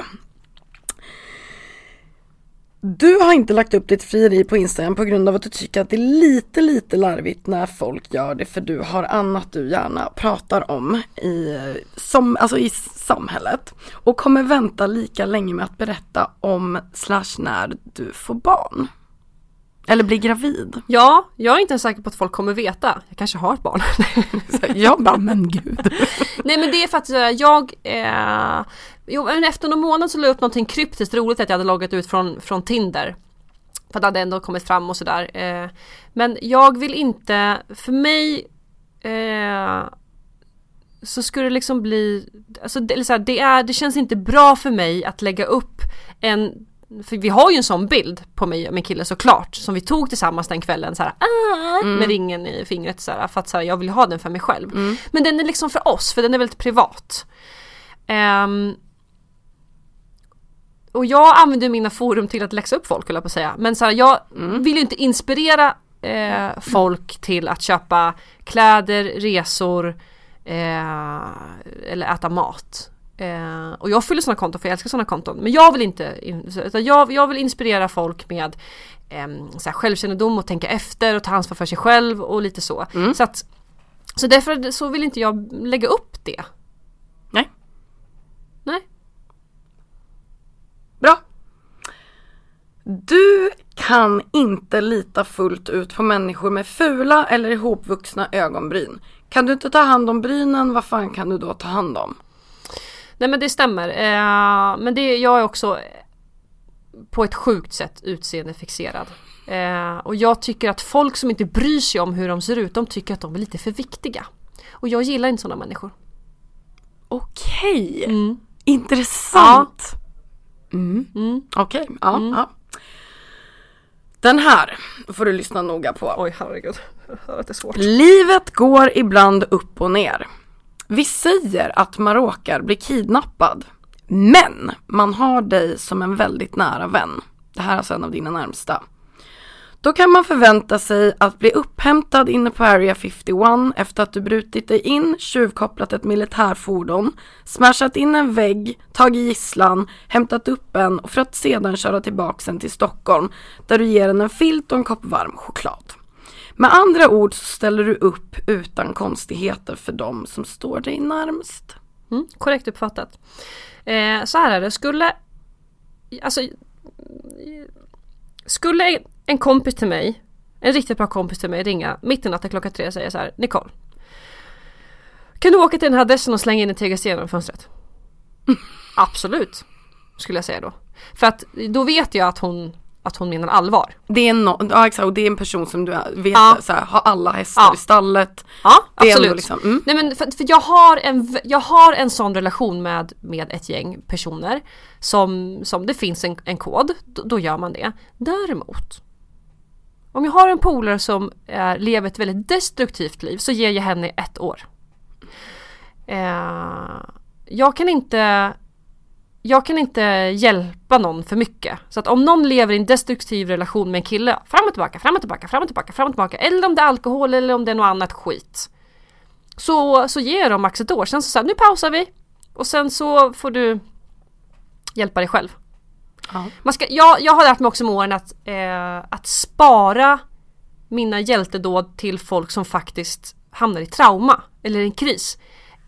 Du har inte lagt upp ditt frieri på Instagram på grund av att du tycker att det är lite, lite larvigt när folk gör det för du har annat du gärna pratar om i, som, alltså i samhället. Och kommer vänta lika länge med att berätta om slash när du får barn. Eller blir gravid. Ja, jag är inte ens säker på att folk kommer veta. Jag kanske har ett barn. <laughs> Jag bara, men gud. <laughs> Nej men det är för att eh, jag eh, jo, men efter någon månad så la jag upp någonting kryptiskt roligt att jag hade loggat ut från, från Tinder. För att det hade ändå kommit fram och sådär. Eh, men jag vill inte, för mig eh, så skulle det liksom bli, alltså det, så här, det, är, det känns inte bra för mig att lägga upp en för vi har ju en sån bild på mig och min kille såklart som vi tog tillsammans den kvällen så här, ah, med ringen i fingret så här, för att så här, jag vill ha den för mig själv. Men den är liksom för oss för den är väldigt privat. Ehm, och jag använder mina forum till att läxa upp folk höll jag på att säga. Men så här, jag vill ju inte inspirera eh, folk till att köpa kläder, resor eh, eller äta mat. Eh, och jag fyller sådana konton för jag älskar sådana konton. Men jag vill inte, utan jag, jag vill inspirera folk med så här, självkännedom och tänka efter och ta ansvar för sig själv och lite så. Så, att, så därför så vill inte jag lägga upp det. Nej. Nej. Bra. Du kan inte lita fullt ut på människor med fula eller ihopvuxna ögonbryn. Kan du inte ta hand om brynen, vad fan kan du då ta hand om? Nej men det stämmer. Eh, men det, jag är också på ett sjukt sätt utseendefixerad. Eh, och jag tycker att folk som inte bryr sig om hur de ser ut, de tycker att de är lite för viktiga. Och jag gillar inte sådana människor. Okej, Mm. intressant. Mm. Okej, ja, ja. Den här får du lyssna noga på. Oj herregud, jag hör att det är svårt. Livet går ibland upp och ner. Vi säger att man råkar bli kidnappad. Men man har dig som en väldigt nära vän. Det här är alltså en av dina närmsta. Då kan man förvänta sig att bli upphämtad inne på Area 51 efter att du brutit dig in, tjuvkopplat ett militärfordon, smashat in en vägg, tagit gisslan, hämtat upp en och för att sedan köra tillbaks en till Stockholm där du ger den en filt och en kopp varm choklad. Med andra ord så ställer du upp utan konstigheter för dem som står dig närmst. Mm, korrekt uppfattat. Eh, så här är det, skulle Alltså Skulle en kompis till mig En riktigt bra kompis till mig ringa mitt i natten klockan tre och säga så här Nicole Kan du åka till den här adressen och slänga in en tegelsten genom fönstret? <laughs> Absolut Skulle jag säga då För att då vet jag att hon att hon menar allvar. Det är, no, ja, exakt, och det är en person som du vet Ja. så här, har alla hästar Ja. i stallet. Ja, absolut. liksom, mm. Nej men för, för jag, har en, jag har en sån relation med, med ett gäng personer som, som det finns en, en kod, då, då gör man det. Däremot, om jag har en polare som eh, lever ett väldigt destruktivt liv så ger jag henne ett år. Eh, jag kan inte jag kan inte hjälpa någon för mycket. Så att om någon lever i en destruktiv relation med en kille, fram och tillbaka, fram och tillbaka, fram och tillbaka, fram och tillbaka. Eller om det är alkohol eller om det är något annat skit. Så, så ger de max ett år. Sen så säger nu pausar vi. Och sen så får du hjälpa dig själv. Ja. Man ska, jag, jag har lärt mig också med åren att, eh, att spara mina hjältedåd till folk som faktiskt hamnar i trauma eller i en kris.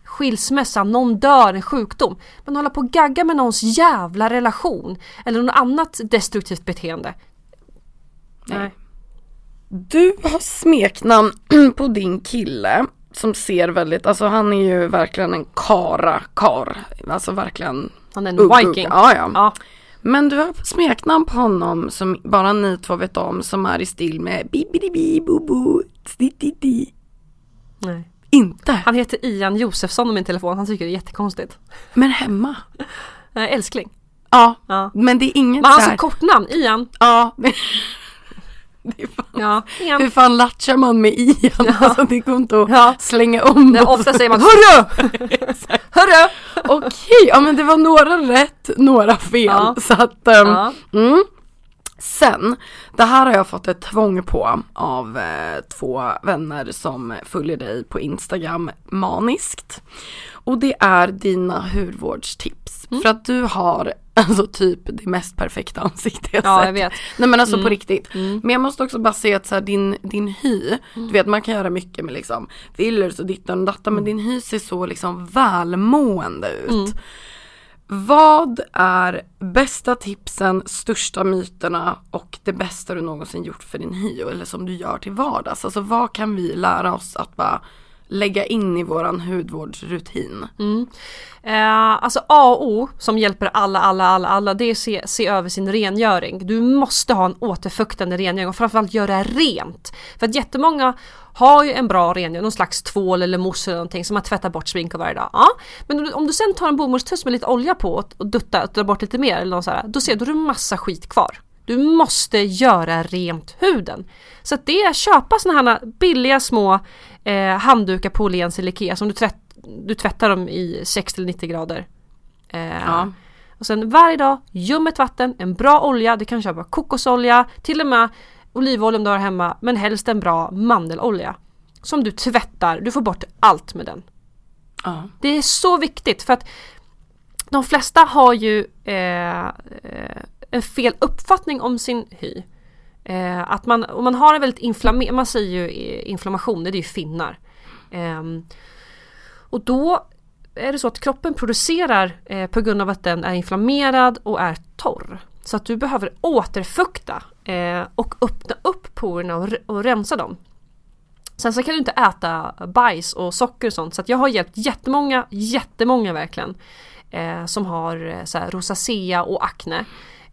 Skilsmässa, någon dör, en sjukdom. Men hålla på och gagga med någons jävla relation eller något annat destruktivt beteende. Nej. Du har smeknamn <clears throat> på din kille som ser väldigt, alltså han är ju verkligen en kara kar. Alltså verkligen Han är en ugg, viking. ugg. Ja, ja. Ja. Men du har smeknamn på honom som bara ni två vet om som är i stil med bibidi bobo di Nej. Inte, Han heter Ian Josefsson i min telefon, han tycker det är jättekonstigt. men hemma. <laughs> Eh, älskling. Ja, Ja. men det är inget Men han så har här, så kortnamn, Ian. Ja. Ja, Ian. hur fan latchar man med Ian? Alltså det går inte att Ja. slänga om Nej, ofta säger man Hörru! Hörru! Okej, ja men det var några rätt, några fel. Ja. Så att, Ja. mm. Sen, det här har jag fått ett tvång på av eh, två vänner som följer dig på Instagram maniskt. Och det är dina hudvårdstips. Mm. För att du har <laughs> alltså typ det mest perfekta ansikte jag Ja, sett. jag vet. Nej men alltså Mm. på riktigt. Men jag måste också bara säga att så här, din, din hy, du vet man kan göra mycket med liksom fillers och dittan och dattan men din hy ser så liksom välmående ut. Vad är bästa tipsen, största myterna och det bästa du någonsin gjort för din hy eller som du gör till vardags? Alltså vad kan vi lära oss att bara lägga in i våran hudvårdsrutin? Mm. Eh, alltså A och O som hjälper alla, alla, alla, alla det är att se, se över sin rengöring. Du måste ha en återfuktande rengöring och framförallt göra rent. För att jättemånga har ju en bra rengöring, någon slags tvål eller mousse eller någonting som man tvättar bort sminket varje dag. Ja. Men om du, sen tar en bomullstuss med lite olja på och, duttar och drar bort lite mer eller något sådär, då ser du, då du massa skit kvar. Du måste göra rent huden. Så att det är att köpa såna här billiga små eh, handdukar på Åhléns eller Ikea som du, tvätt, du tvättar dem i 60 eller 90 grader. Eh, Ja. Och sen varje dag, ljummet vatten, en bra olja, du kan köpa kokosolja, till och med olivolja om du har hemma, men helst en bra mandelolja. Som du tvättar, du får bort allt med den. Ja. Det är så viktigt för att de flesta har ju eh, eh, en fel uppfattning om sin hy. Eh, att man, om man har en väldigt inflammerad, man säger ju eh, inflammation, det är ju finnar. Eh, och då är det så att kroppen producerar eh, på grund av att den är inflammerad och är torr. Så att du behöver återfukta eh, och öppna upp porerna och, och rensa dem. Sen så kan du inte äta bajs och socker och sånt så att jag har hjälpt jättemånga, jättemånga verkligen eh, som har eh, så här, rosacea och akne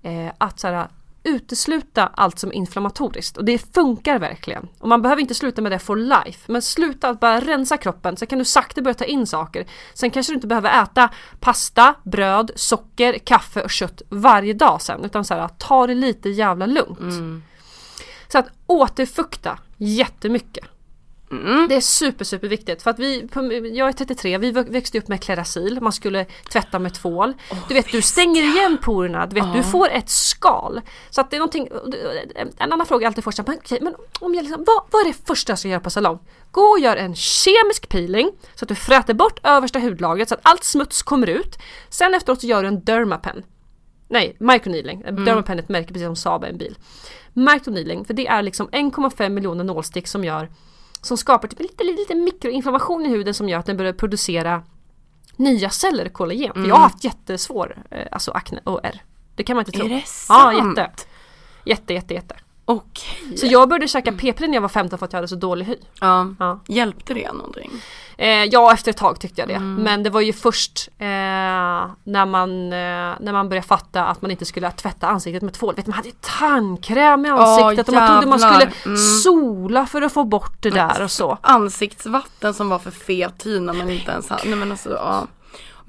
eh, att så här, utesluta allt som är inflammatoriskt och det funkar verkligen. Och man behöver inte sluta med det for life men sluta att bara rensa kroppen så kan du sakta börja ta in saker. Sen kanske du inte behöver äta pasta, bröd, socker, kaffe och kött varje dag sen utan så här, ta det lite jävla lugnt. Så att återfukta jättemycket. Det är super super viktigt för att vi, jag är 33, vi växte upp med Klerasil, man skulle tvätta med tvål. du vet du stänger igen porerna, du vet du får ett skal. Så att det är någonting, en annan fråga jag alltid får men, okej, men om jag liksom, vad, vad är det första jag ska göra på salong? Gå och gör en kemisk peeling så att du fräter bort översta hudlagret så att allt smuts kommer ut. Sen efteråt så gör du en Dermapen. Nej, microneedling. Mm. Dermapen är ett märke precis som Saab är en bil. Microneedling, för det är liksom 1,5 miljoner nålstick som gör som skapar typ lite, lite, lite mikroinflammation i huden som gör att den börjar producera nya celler kollagen. Mm. jag har haft jättesvår eh, alltså akne och R. Det kan man inte tro. Är det sant? Ja, jätte. Jätte, jätte, jätte. Okej. Så jag började käka p-piller när jag var 15 för att jag hade så dålig hy. Ja. ja. Hjälpte det någonting? Eh, ja efter ett tag tyckte jag det. Mm. Men det var ju först eh, när, man, eh, när man började fatta att man inte skulle tvätta ansiktet med tvål. Vet, man hade ju tandkräm i ansiktet oh, och man trodde man skulle mm. sola för att få bort det där och så. Ansiktsvatten som var för fet hy när man inte ens hade. Nej, men alltså, ja.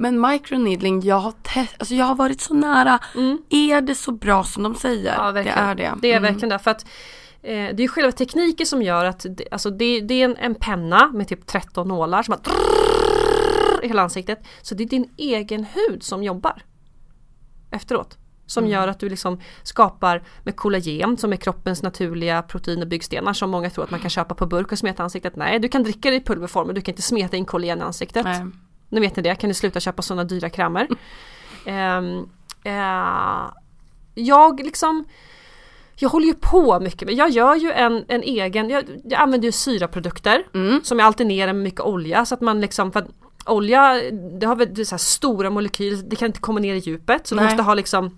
Men microneedling, jag har, alltså jag har varit så nära. Mm. Är det så bra som de säger? Ja, verkligen. Det är det. Det är mm. verkligen det. För att, eh, det är själva tekniken som gör att det, alltså det, det är en, en, penna med typ 13 nålar som bara i hela ansiktet. Så det är din egen hud som jobbar efteråt. Som mm. gör att du liksom skapar med kollagen som är kroppens naturliga protein och byggstenar som många tror att man kan köpa på burk och smeta ansiktet. Nej, du kan dricka det i pulverform men du kan inte smeta in kollagen i ansiktet. Nej. Nu vet ni det, kan ni sluta köpa sådana dyra krämer. um, uh, jag liksom jag håller ju på mycket med, jag gör ju en, en egen, jag, jag använder ju syraprodukter mm. som jag alternerar med mycket olja så att man liksom, för att olja det har väl så stora molekyler, det kan inte komma ner i djupet så Nej. du måste ha liksom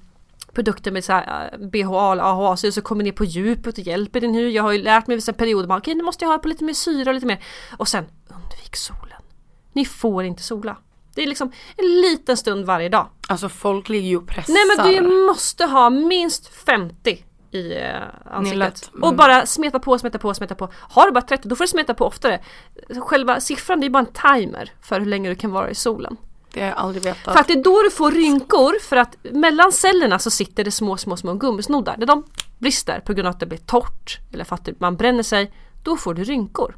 produkter med så här eh, BHA eller AHA så kommer ner på djupet och hjälper din hud. Jag har ju lärt mig vissa perioder, okej okay, nu måste jag ha på lite mer syra och lite mer och sen undvik solen. Ni får inte sola. Det är liksom en liten stund varje dag. Alltså folk ligger ju och pressar. Nej men du måste ha minst 50 i eh, ansiktet. Mm. Och bara smeta på, smeta på, smeta på. Har du bara 30 då får du smeta på oftare. Själva siffran det är bara en timer för hur länge du kan vara i solen. Det har jag aldrig vetat. För att det är då du får rynkor för att mellan cellerna så sitter det små små små gummisnoddar. När de brister på grund av att det blir torrt eller för att man bränner sig, då får du rynkor.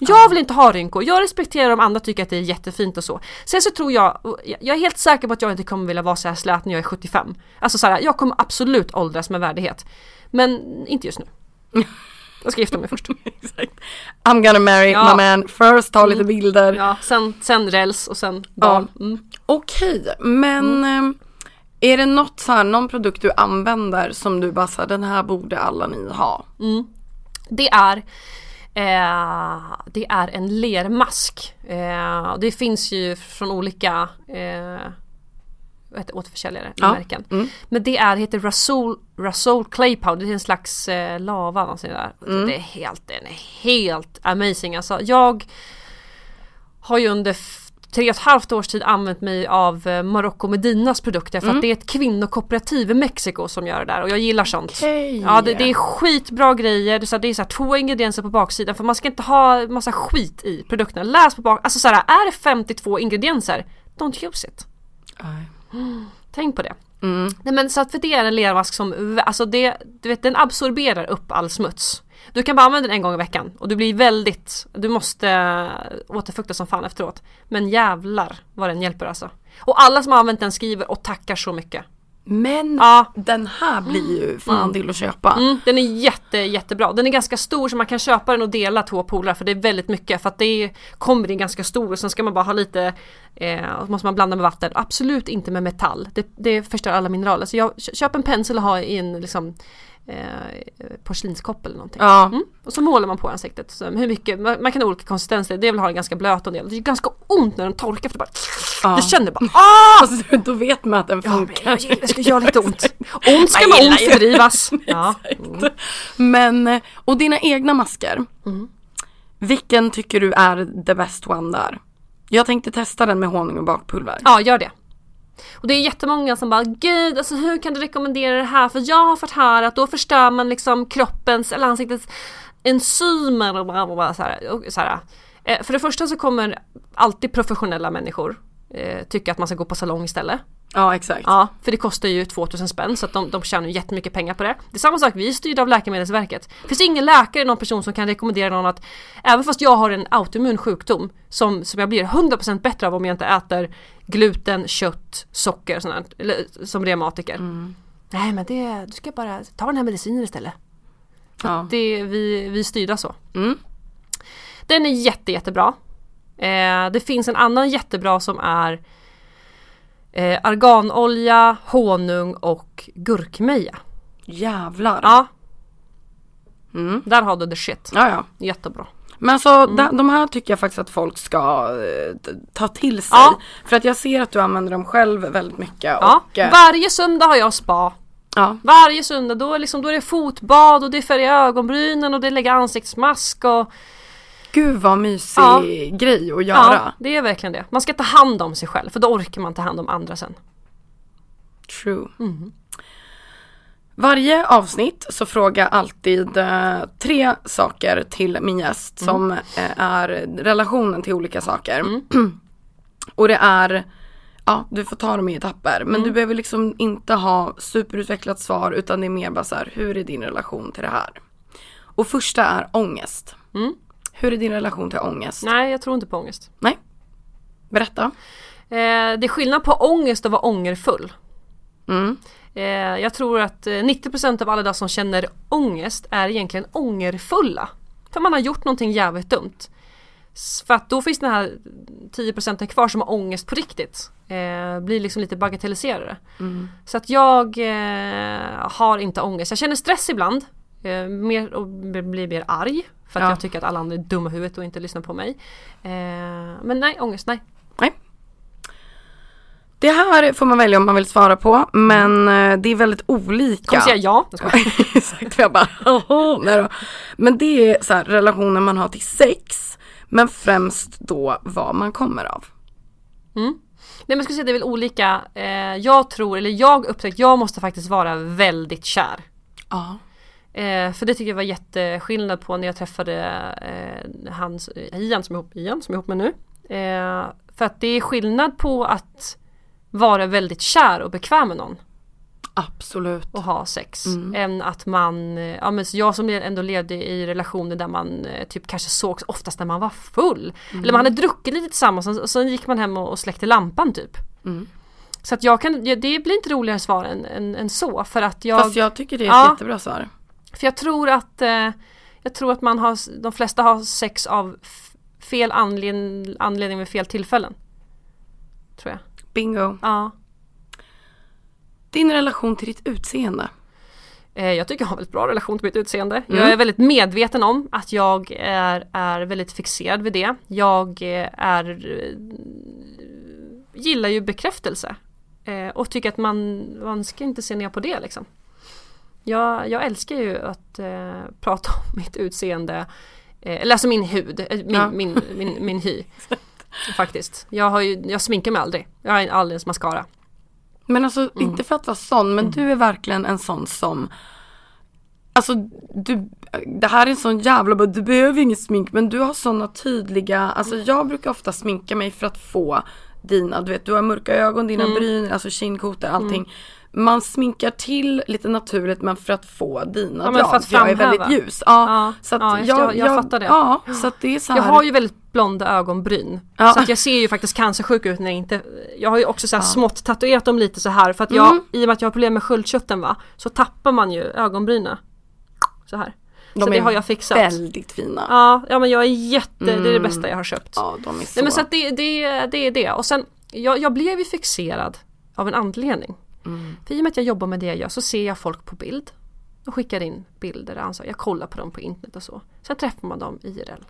Jag vill inte ha rynkor, jag respekterar om andra tycker att det är jättefint och så. Sen så tror jag, jag är helt säker på att jag inte kommer vilja vara så här slät när jag är 75. Alltså så här, jag kommer absolut åldras med värdighet. Men inte just nu. <laughs> Jag ska gifta mig först. I'm gonna marry ja. my man first, ta lite mm. bilder. Ja, sen, sen räls och sen barn. Ja. Mm. Okej, okay, men mm. är det något så här, någon produkt du använder som du bara säger den här borde alla ni ha? Mm. Det är Eh, det är en lermask. Eh, det finns ju från olika eh, återförsäljare ja. märken. Mm. Men det är, heter Rasol, Rasol Clay Powder, det är en slags eh, lava någonting där. Mm. Det är helt, den är helt amazing alltså. Jag har ju under tre och ett halvt års tid använt mig av eh, Marocco Medinas produkter för mm. att det är ett kvinnokooperativ i Mexiko som gör det där och jag gillar sånt. Okay. Ja det, det, är skitbra grejer, det är, så, det är så här, två ingredienser på baksidan för man ska inte ha massa skit i produkterna. Läs på bak, alltså så här, är det 52 ingredienser, don't use it. Mm. <gasps> Tänk på det. Mm. Nej men så att för det är en lermask som, alltså det, du vet den absorberar upp all smuts. Du kan bara använda den en gång i veckan och du blir väldigt, du måste återfukta som fan efteråt. Men jävlar vad den hjälper alltså. Och alla som har använt den skriver och tackar så mycket. Men ja. den här blir ju fan mm. till att köpa. Mm, den är jätte jättebra. Den är ganska stor så man kan köpa den och dela två polare för det är väldigt mycket. För att det är, kommer i ganska stor och sen ska man bara ha lite, eh, måste man blanda med vatten. Absolut inte med metall. Det, det förstör alla mineraler. Så jag, köp en pensel och ha i en liksom eh, porslinskopp eller någonting. Ja. Mm. Och så målar man på ansiktet. Så hur mycket, man, man kan ha olika konsistenser, det vill ha det ganska blöt och del. Det är ganska ont när den torkar för det bara ja. Du känner bara <laughs> ah! Alltså, då vet man att den funkar. Ja, det ska göra lite ont. <laughs> Ont ska man ont fördrivas. <laughs> ja. Mm. Men, eh, och dina egna masker. Mm. Vilken tycker du är the best one där? Jag tänkte testa den med honung och bakpulver. Ja, gör det. Och det är jättemånga som bara Gud, alltså hur kan du rekommendera det här? För jag har fått höra att då förstör man liksom kroppens eller ansiktets enzymer och bara, bara så här, och så här. Eh, för det första så kommer alltid professionella människor eh, tycka att man ska gå på salong istället. Ja exakt. Ja, för det kostar ju 2000 spänn så att de, de tjänar ju jättemycket pengar på det. Det är samma sak, vi är styrda av Läkemedelsverket. Det finns ingen läkare, någon person som kan rekommendera någon att även fast jag har en autoimmun sjukdom som, som jag blir 100% bättre av om jag inte äter gluten, kött, socker och sånt där, eller, som reumatiker. Nej men det, du ska bara ta den här medicinen istället. Ja. Det, vi, vi är styrda så. Mm. Den är jätte, jättebra. Eh, det finns en annan jättebra som är eh, arganolja, honung och gurkmeja. Jävlar. Ja, Mm. där har du the shit. Ja, ja. Jättebra. Men alltså Mm. de, här tycker jag faktiskt att folk ska eh, ta till sig. Ja. För att jag ser att du använder dem själv väldigt mycket. Ja. Och, eh, Varje söndag har jag spa. ja. Varje söndag då är, liksom, då är det fotbad och det är färga ögonbrynen och det är lägga ansiktsmask och Gud vad mysig Ja. grej att ja, göra. det är verkligen det. Man ska ta hand om sig själv för då orkar man ta hand om andra sen. True. Mm. Varje avsnitt så frågar jag alltid eh, tre saker till min gäst Mm. som eh, är relationen till olika saker. Mm. <clears throat> Och det är, ja du får ta dem i etapper men Mm. du behöver liksom inte ha superutvecklat svar utan det är mer bara så här, hur är din relation till det här? Och första är ångest. Mm. Hur är din relation till ångest? Nej, jag tror inte på ångest. Nej. Berätta. Eh, det är skillnad på ångest och vara ångerfull. Mm. Eh, jag tror att eh, 90% av alla de som känner ångest är egentligen ångerfulla. För man har gjort någonting jävligt dumt. För att då finns den här 10% kvar som har ångest på riktigt. Eh, blir liksom lite bagatelliserade. Så att jag eh, har inte ångest. Jag känner stress ibland. Eh, mer, och blir mer arg. För att Ja. jag tycker att alla andra är dumma i huvudet och inte lyssnar på mig. Eh, men nej, ångest nej. Nej. Det här får man välja om man vill svara på men eh, det är väldigt olika. Kommer säga ja. <laughs> Exakt, jag bara då. Men det är så här, relationer man har till sex men främst då vad man kommer av. Nej men jag skulle säga det är väl olika. Eh, jag tror, eller jag upptäckt, jag måste faktiskt vara väldigt kär. Ja. Eh, för det tycker jag var jätteskillnad på när jag träffade eh, hans, Ian, som är ihop, Ian som är ihop med nu. Eh, för att det är skillnad på att vara väldigt kär och bekväm med någon Absolut. och ha sex. Än att man, eh, ja men jag som ändå levde i relationer där man eh, typ kanske sågs oftast när man var full. Eller man hade druckit lite tillsammans och sen gick man hem och, och släckte lampan typ. Mm. Så att jag kan, det blir inte roligare svar än, än, än så för att jag, Fast jag tycker det är ett Ja. jättebra svar. För jag tror att eh, jag tror att man har, de flesta har sex av fel anledning, anledning med fel tillfällen. Tror jag. Bingo. Ja. Din relation till ditt utseende. Eh, Jag tycker jag har en väldigt bra relation till mitt utseende. Mm. Jag är väldigt medveten om att jag är, är väldigt fixerad vid det. Jag eh, är gillar ju bekräftelse. Eh, och tycker att man, man ska inte se ner på det liksom. Jag, jag älskar ju att eh, prata om <laughs> mitt utseende. Eh, eller alltså min hud, eh, min, Ja. min, min, min hy. <laughs> Faktiskt. Jag, har ju, jag sminkar mig aldrig. Jag har aldrig ens mascara. Men alltså Mm. inte för att vara sån men du är verkligen en sån som Alltså du, det här är en sån jävla, du behöver inget smink men du har såna tydliga, alltså jag brukar ofta sminka mig för att få dina, du vet du har mörka ögon, dina Mm. bryn, alltså kindkotor, allting. Man sminkar till lite naturligt men för att få dina Ja, drag. för att jag är väldigt ljus. Ja, Ja, så att ja, jag, det, jag fattar det. Ja, så att det är så här. Jag har ju väldigt blonda ögonbryn. Så att jag ser ju faktiskt cancersjuk ut när jag inte Jag har ju också så här smått tatuerat dem lite så här för att jag Mm. I och med att jag har problem med sköldkörteln va Så tappar man ju ögonbrynen Så här de Så det har jag fixat väldigt fina. Ja, ja men jag är jätte, det är det Mm. bästa jag har köpt Ja, de är så. Nej men så att det, det, det är det och sen jag, jag blev ju fixerad av en anledning Mm. För i och med att jag jobbar med det jag gör så ser jag folk på bild och skickar in bilder, alltså jag kollar på dem på internet och så Sen träffar man dem IRL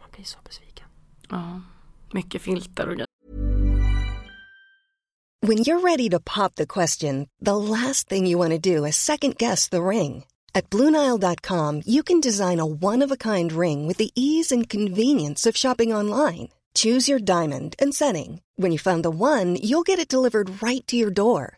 man blir så besviken Ja, mycket filter och grejer. When you're ready to pop the question, the last thing you want to do is second guess the ring. At Bluenile.com, you can design a one of a kind ring with the ease and convenience of shopping online. Choose your diamond and setting. When you find the one, you'll get it delivered right to your door.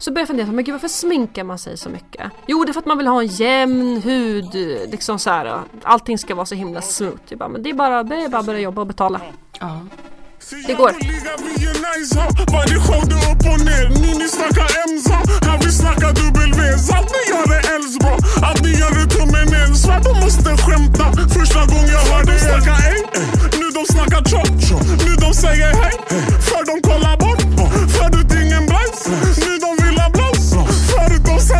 Så började jag fundera, men gud varför sminkar man sig så mycket? Jo det är för att man vill ha en jämn hud, liksom så här. allting ska vara så himla smooth. Jag bara, men det är bara, det är bara att börja jobba och betala. Ja. Det går. Er. Nu de säger hej. För de kollar bort, förut ingen blöjs.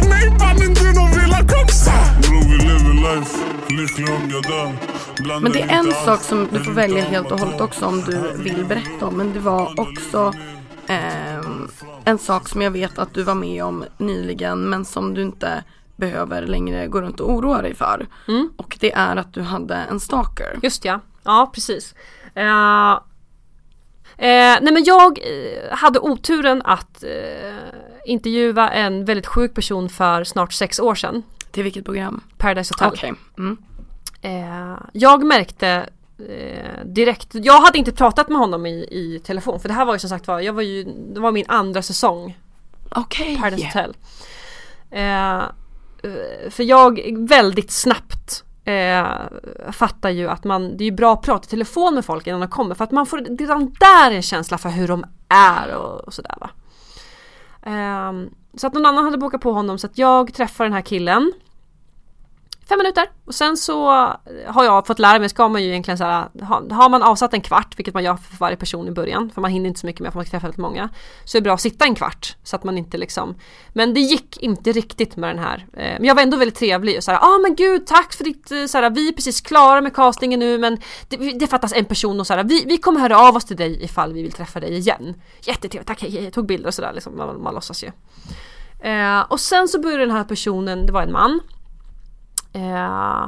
Sa nej. Mannen du de vill ha kroppsa. Bror vi lever life, lycklig om jag dör. Men det är en sak som du får välja helt och hållet också om du vill berätta om. Men det var också ehm, en sak som jag vet att du var med om nyligen men som du inte behöver längre gå runt och oroa dig för. Och det är att du hade en stalker. Just ja, ja precis. Eh, eh, nej men jag eh, hade oturen att eh, intervjua en väldigt sjuk person för snart sex år sedan. Till vilket program? Paradise Hotel. Okej. Mm. Eh, jag märkte eh, direkt, jag hade inte pratat med honom i, i telefon för det här var ju som sagt var, jag var ju, det var min andra säsong Okej. Paradise Hotel. Eh, eh, för jag väldigt snabbt eh, fattar ju att man, det är ju bra att prata i telefon med folk innan de kommer för att man får redan där en känsla för hur de är och, och sådär va. Um, så att någon annan hade bokat på honom så att jag träffar den här killen. Fem minuter och sen så har jag fått lära mig, ska man ju egentligen så här, har man avsatt en kvart, vilket man gör för varje person i början, för man hinner inte så mycket med för man ska träffa väldigt många, så är det bra att sitta en kvart så att man inte liksom, men det gick inte riktigt med den här. Eh, men jag var ändå väldigt trevlig och såhär, ja ah, men gud tack för ditt, eh, så här, vi är precis klara med castingen nu men det, det fattas en person och såhär, vi, vi kommer höra av oss till dig ifall vi vill träffa dig igen. Jättetrevligt, tack hej, hej, jag tog bilder och sådär liksom, man, man låtsas ju. Eh, och sen så började den här personen, det var en man, Eh,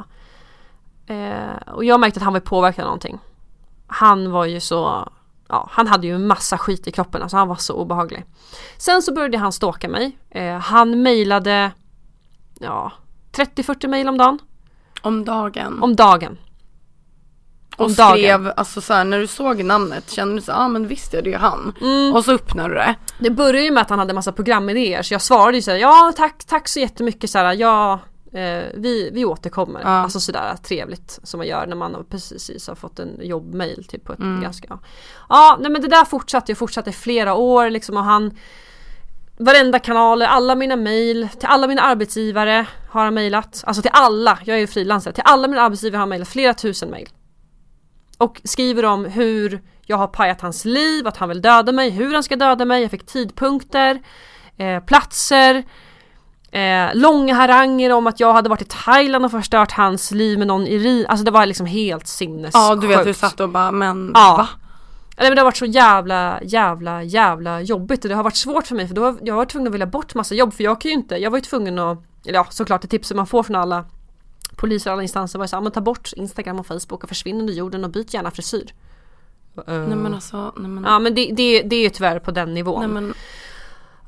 eh, och jag märkte att han var påverkad av någonting. Han var ju så, ja han hade ju en massa skit i kroppen, alltså han var så obehaglig. Sen så började han stalka mig. Eh, han mejlade, ja 30-40 mejl om dagen. Om dagen. Om dagen. och om dagen. skrev, alltså så här, när du såg namnet kände du så ja ah, men visst är det ju han. Mm. Och så öppnade du det. Det började ju med att han hade massa programidéer så jag svarade ju såhär, ja tack, tack så jättemycket såhär, ja eh, vi, vi återkommer. Ja. Alltså sådär trevligt som man gör när man har precis har fått en jobbmail typ på ett ganska ja. ja nej men det där fortsatte och fortsatte i flera år liksom och han Varenda kanaler, alla mina mail, till alla mina arbetsgivare har han mejlat. Alltså till alla, jag är ju frilansare, till alla mina arbetsgivare har han mejlat flera tusen mejl. Och skriver om hur jag har pajat hans liv, att han vill döda mig, hur han ska döda mig, jag fick tidpunkter, eh, platser, eh, långa haranger om att jag hade varit i Thailand och förstört hans liv med någon i Ri- Alltså det var liksom helt sinnessjukt. Ja du vet du satt och bara men Ja. va? Nej men det har varit så jävla, jävla, jävla jobbigt och det har varit svårt för mig för då har jag varit tvungen att välja bort massa jobb för jag kan ju inte, jag var ju tvungen att, eller ja såklart det tipset man får från alla poliser och alla instanser var ju såhär, ta bort Instagram och Facebook och försvinn under jorden och byt gärna frisyr. Nej men alltså, nej men, Ja men det, det, det är ju tyvärr på den nivån. nej men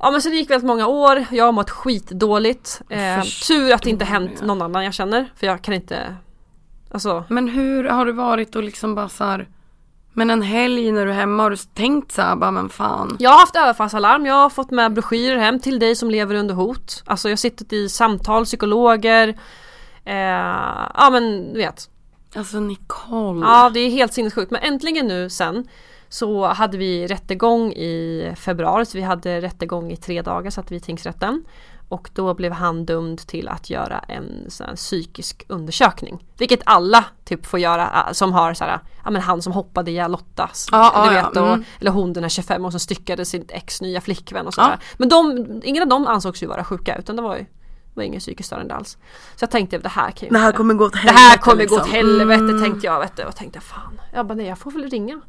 Ja men så det gick väldigt många år, jag har mått skitdåligt. Eh, tur att det inte hänt någon annan jag känner för jag kan inte Alltså Men hur har det varit och liksom bara så här, Men en helg när du är hemma har du tänkt så här, bara men fan. Jag har haft överfallsalarm, jag har fått med broschyrer hem till dig som lever under hot. Alltså jag har suttit i samtal, psykologer. Eh, ja men du vet. Alltså Nicole. Ja det är helt sinnessjukt men äntligen nu sen så hade vi rättegång i februari, så vi hade rättegång i tre dagar satt vi i tingsrätten. Och då blev han dömd till att göra en sån psykisk undersökning. Vilket alla typ får göra äh, som har så här, ja men han som hoppade ihjäl Lotta. Ja, du ja, och, mm. Eller hon den här 25 och som styckade sitt ex nya flickvän och sådär. Ja. Men de, ingen av dem ansågs ju vara sjuka utan det var ju var ingen psykiskt störande alls. Så jag tänkte det här kan ju Det här kommer gå åt det här helvete, kommer gå åt liksom. helvete Mm. tänkte jag vet du. Och tänkte fan, jag bara nej jag får väl ringa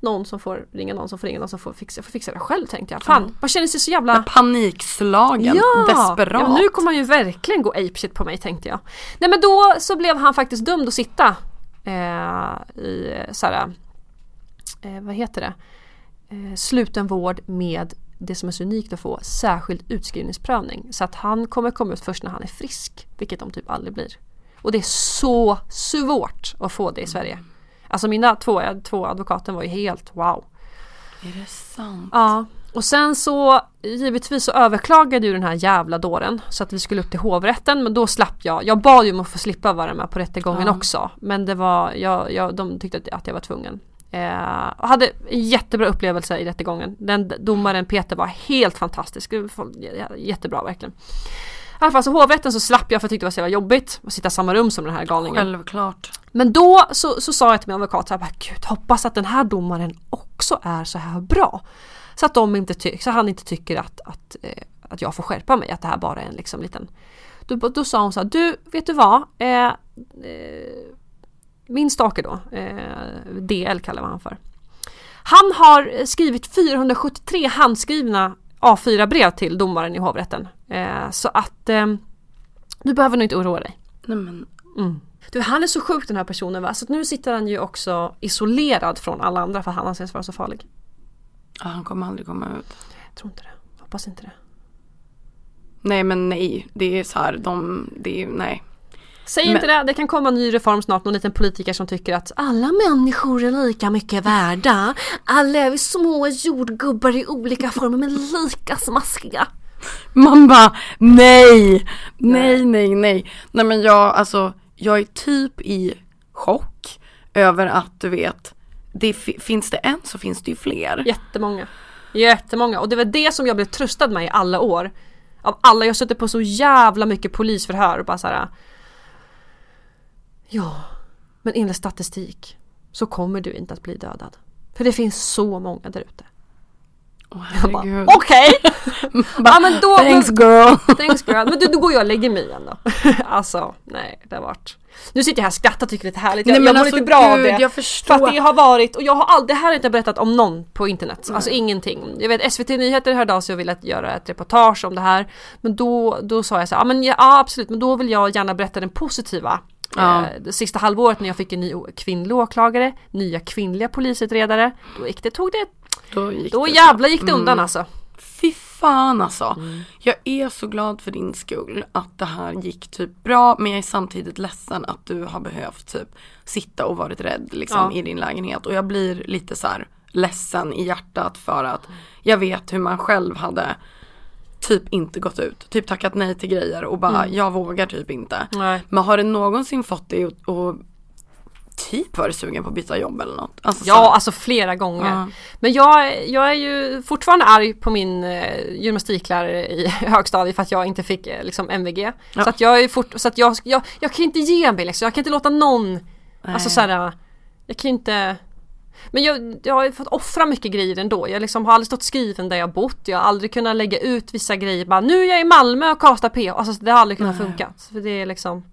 någon som får ringa någon som får ringa någon som får fixa, jag får fixa det själv tänkte jag. Fan, man känner sig så jävla Panikslagen, desperat. Ja, men nu kommer han ju verkligen gå apeshit på mig tänkte jag. Nej men då så blev han faktiskt dömd att sitta eh, i såhär, eh, vad heter det, eh, sluten vård med det som är så unikt att få särskild utskrivningsprövning. Så att han kommer komma ut först när han är frisk, vilket de typ aldrig blir. Och det är så svårt att få det i Sverige. Alltså mina två, två advokater var ju helt wow. Är det sant? Ja. Och sen så givetvis så överklagade ju den här jävla dåren så att vi skulle upp till hovrätten men då slapp jag. Jag bad ju om att få slippa vara med på rättegången Ja. också. Men det var, jag, jag, de tyckte att- att jag var tvungen. Eh, och hade en jättebra upplevelse i rättegången. Den domaren Peter var helt fantastisk. Jättebra verkligen. I alla fall så hovrätten så slapp jag för jag tyckte det var så jävla jobbigt att sitta i samma rum som den här galningen. Självklart. Men då så, så sa jag till min advokat så här, Gud, hoppas att den här domaren också är så här bra. Så att, de inte ty- så han inte tycker att, att, eh, att jag får skärpa mig, att det här bara är en liksom liten... Då, då sa hon så här, du vet du vad? Eh, eh, min stake då, eh, DL kallar man han för. Han har skrivit 473 handskrivna A4-brev till domaren i hovrätten. Eh, så att eh, du behöver nog inte oroa dig. Nej men, Du, han är så sjuk den här personen va? Så att nu sitter han ju också isolerad från alla andra för att han anses vara så farlig. ja, han kommer aldrig komma ut. Jag tror inte det. Hoppas inte det. Nej men nej, det är så här, de, det är, nej. Säg Men- inte det, det kan komma en ny reform snart, någon liten politiker som tycker att alla människor är lika mycket värda. Alla är vi små jordgubbar i olika former men lika smaskiga. Man bara nej, nej, nej, nej. Nej men jag, alltså, jag är typ i chock över att du vet, det fi- finns det en så finns det ju fler. Jättemånga. Jättemånga. Och det var det som jag blev tröstad med i alla år. Av alla, jag suttit på så jävla mycket polisförhör och bara såhär. Ja, men enligt statistik så kommer du inte att bli dödad. För det finns så många där ute. Herregud. Okej! <laughs> ja men då, Thanks girl. <laughs> Thanks girl. Men du, då går jag och lägger mig igen då. <laughs> alltså, nej det har varit. Nu sitter jag här och skrattar och tycker det är lite härligt. Jag, Nej, men jag mår alltså, lite bra av gud, det. jag För förstår. att det har varit, och jag har aldrig, det här har jag inte berättat om någon på internet. Alltså ingenting. Jag vet SVT Nyheter hörde av sig och ville göra ett reportage om det här. Men då, då sa jag så här, ja men ja, absolut, men då vill jag gärna berätta den positiva. Ja. Eh, det sista halvåret när jag fick en ny kvinnlig åklagare, nya kvinnliga polisutredare. Då gick det, tog det, Då, gick då det jävlar gick det undan alltså. Fy fan alltså. Mm. Jag är så glad för din skull att det här gick typ bra men jag är samtidigt ledsen att du har behövt typ sitta och varit rädd liksom Ja. i din lägenhet och jag blir lite så här ledsen i hjärtat för att jag vet hur man själv hade typ inte gått ut, typ tackat nej till grejer och bara jag vågar typ inte. Mm. Nej. Men har det någonsin fått dig att typ varit sugen på att byta jobb eller något? Alltså, så Ja, här- alltså flera gånger. Ja. Men jag, jag är ju fortfarande arg på min eh, gymnastiklärare i <laughs> högstadiet för att jag inte fick eh, liksom MVG. Ja. Så att jag är fort, så att jag, jag, jag kan inte ge mig liksom. Jag kan inte låta någon, alltså Nej. såhär, jag kan inte men jag, jag har ju fått offra mycket grejer ändå. Jag liksom har aldrig stått skriven där jag bott. Jag har aldrig kunnat lägga ut vissa grejer. Bara, nu är jag i Malmö och kastar PH. Alltså det har aldrig kunnat Nej. funka. För det är liksom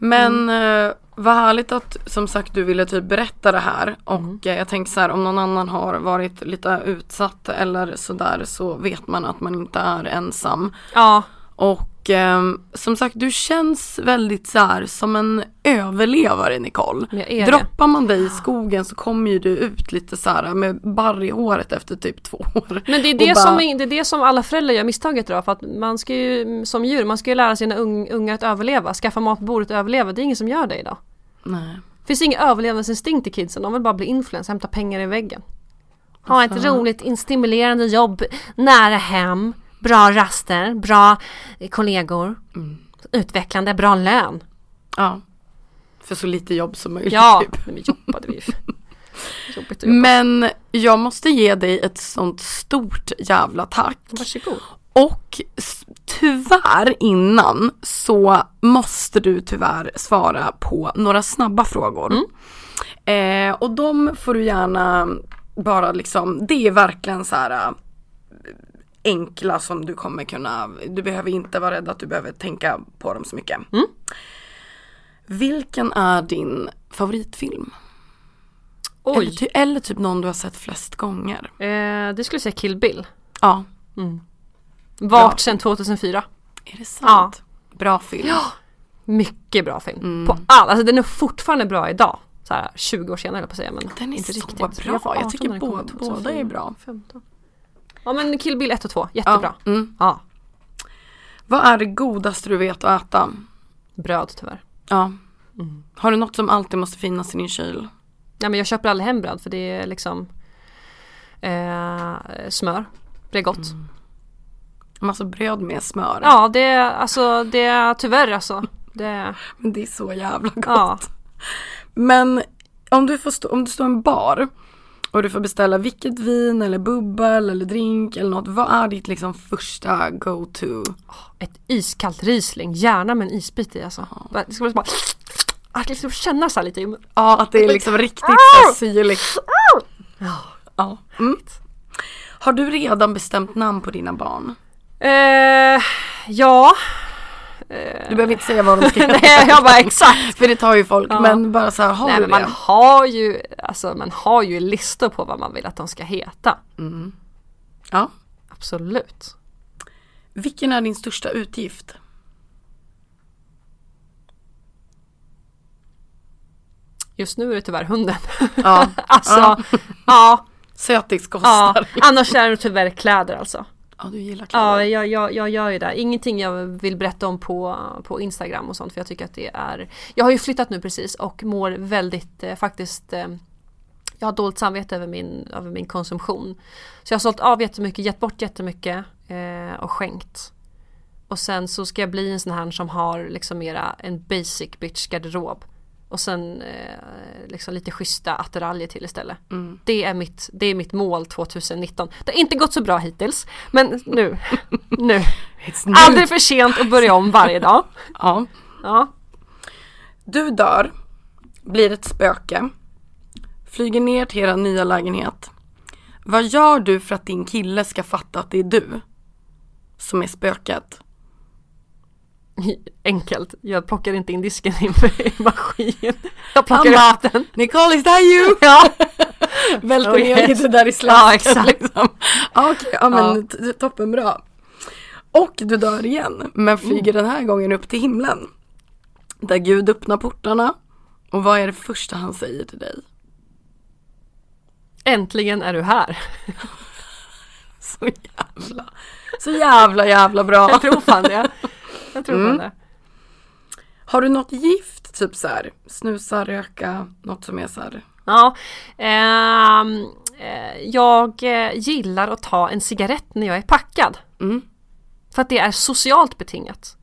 Men eh, vad härligt att som sagt du ville typ berätta det här. Och eh, jag tänker så här om någon annan har varit lite utsatt eller sådär så vet man att man inte är ensam. Ja, Och ehm, som sagt du känns väldigt så här som en överlevare Nicole. Droppar man dig i skogen så kommer ju du ut lite så här med barr i håret efter typ två år. Men det är Och det, bara- som, är, det är det som alla föräldrar gör misstaget då, för att man ska ju som djur, man ska ju lära sina ung, ungar att överleva, skaffa mat på bordet och överleva, det är ingen som gör det idag. Nej. Det finns ingen överlevnadsinstinkt i kidsen, de vill bara bli influencers, hämta pengar i väggen. Ha ett roligt, in- stimulerande jobb, nära hem, bra raster, bra kollegor, utvecklande, bra lön. Ja. För så lite jobb som möjligt. Ja, typ. men vi jobbade vi ju. <laughs> Jobbigt att jobba. Men jag måste ge dig ett sånt stort jävla tack. Varsågod. Och tyvärr innan så måste du tyvärr svara på några snabba frågor. Eh, och de får du gärna bara liksom, det är verkligen så här enkla som du kommer kunna, du behöver inte vara rädd att du behöver tänka på dem så mycket. Vilken är din favoritfilm? Eller, Oj. ty, eller typ någon du har sett flest gånger. Eh, det skulle säga Kill Bill. Ja, Vart Bra. sedan 2004. är det sant? Bra film. Mycket bra film. Mm. På all, alltså den är fortfarande bra idag. Så här, 20 år senare på att säga men Den är inte så riktigt. bra. Jag Jag 18 tycker båda- 2004. båda är bra. 15. Ja men Kill Bill 1 och 2, jättebra. Ja, mm. Ja. Vad är det godaste du vet att äta? Bröd tyvärr. Ja. Mm. Har du något som alltid måste finnas i din kyl? Nej men jag köper aldrig hem bröd för det är liksom eh, smör. Det är gott. Massa bröd med smör. Ja det är alltså det är tyvärr alltså. Det Men det är så jävla gott. ja. Men om du, får stå, om du står i en bar och du får beställa vilket vin eller bubbel eller drink eller något. Vad är ditt liksom första go-to? Ett iskallt Riesling, gärna med en isbit i alltså. Bara- Det ska bara att liksom känna så lite. Ja, att det är liksom riktigt så syrligt. Ja. Mm. Har du redan bestämt namn på dina barn? Eh, ja. Du behöver inte säga vad de ska <laughs> heta. Nej jag bara exakt. För det tar ju folk. Ja. Men bara så här, har Nej du men man det? har ju, alltså man har ju listor på vad man vill att de ska heta. Ja. Absolut. Vilken är din största utgift? Just nu är det tyvärr hunden. Ja. <laughs> alltså, Ja. ja. Sötix Ja, kostar. annars är det tyvärr kläder alltså. Ja, du gillar kläder. Ja, jag, jag, jag gör ju det. Ingenting jag vill berätta om på, på Instagram och sånt för jag tycker att det är Jag har ju flyttat nu precis och mår väldigt eh, faktiskt eh, Jag har dåligt samvete över min, över min konsumtion. Så jag har sålt av jättemycket, gett bort jättemycket eh, och skänkt. Och sen så ska jag bli en sån här som har liksom mera en basic bitch garderob. Och sen eh, liksom lite schyssta attiraljer till istället. Det, är mitt, det är mitt mål 2019. Det har inte gått så bra hittills. Men nu, <laughs> nu. Aldrig för sent att börja om varje dag. <laughs> Ja. Ja. Du dör, blir ett spöke, flyger ner till er nya lägenhet. Vad gör du för att din kille ska fatta att det är du som är spöket? <laughs> Enkelt. Jag plockar inte in disken i <laughs> maskin. Jag plockar Han upp den. Nicole is that you? <laughs> Ja. Välter Oh, ner yes. lite där i slasken. Ja, exakt. Liksom. Ja, okej, ja men Ja. t- toppen bra. Och du dör igen, men flyger Mm. den här gången upp till himlen. Där Gud öppnar portarna. Och vad är det första han säger till dig? Äntligen är du här. Så jävla, så jävla jävla bra. Jag tror fan det. Jag tror Mm. det. Har du något gift? Typ så här, snusa, röka, något som är så här. Ja, ehm, eh, jag eh, gillar att ta en cigarett när jag är packad. Mm. För att det är socialt betingat.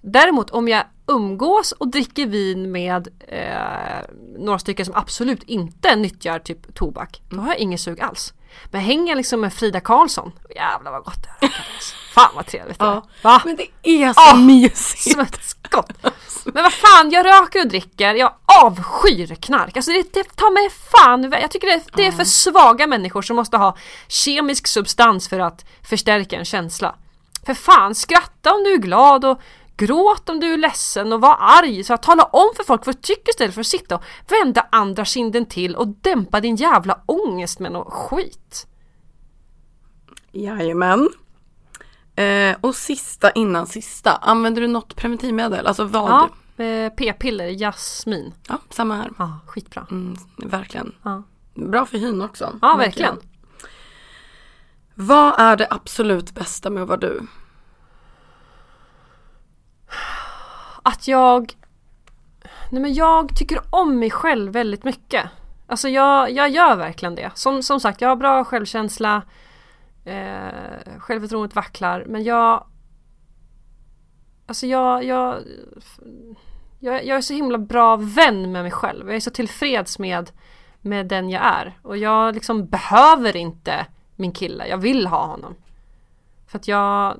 Däremot om jag umgås och dricker vin med eh, några stycken som absolut inte nyttjar typ tobak, då har jag ingen sug alls. Men hänger liksom med Frida Karlsson, jävlar vad gott det är. <laughs> Fan vad trevligt. Ja. Va? Men det är så Ah, mysigt. Som ett skott. <laughs> Men vad fan, jag röker och dricker, jag avskyr knark. Alltså det, det tar mig fan Jag tycker det, det är för svaga människor som måste ha kemisk substans för att förstärka en känsla. För fan, skratta om du är glad och gråt om du är ledsen och var arg. Så att tala om för folk vad du tycker istället för att sitta och vända andra kinden till och dämpa din jävla ångest med något skit. Jajamän. Eh, och sista innan sista, använder du något preventivmedel? Alltså vad? Ja, eh, p-piller, jasmin. Ja, samma här. Ja, skitbra. Mm, verkligen. Ja. Bra för hyn också. Ja, verkligen. jag. Vad är det absolut bästa med att vara du? att jag Nej men jag tycker om mig själv väldigt mycket. Alltså jag, jag gör verkligen det. Som, som sagt, jag har bra självkänsla. Eh, självförtroendet vacklar. Men jag Alltså jag, jag, jag Jag är så himla bra vän med mig själv. Jag är så tillfreds med Med den jag är. Och jag liksom behöver inte min kille. Jag vill ha honom. För att jag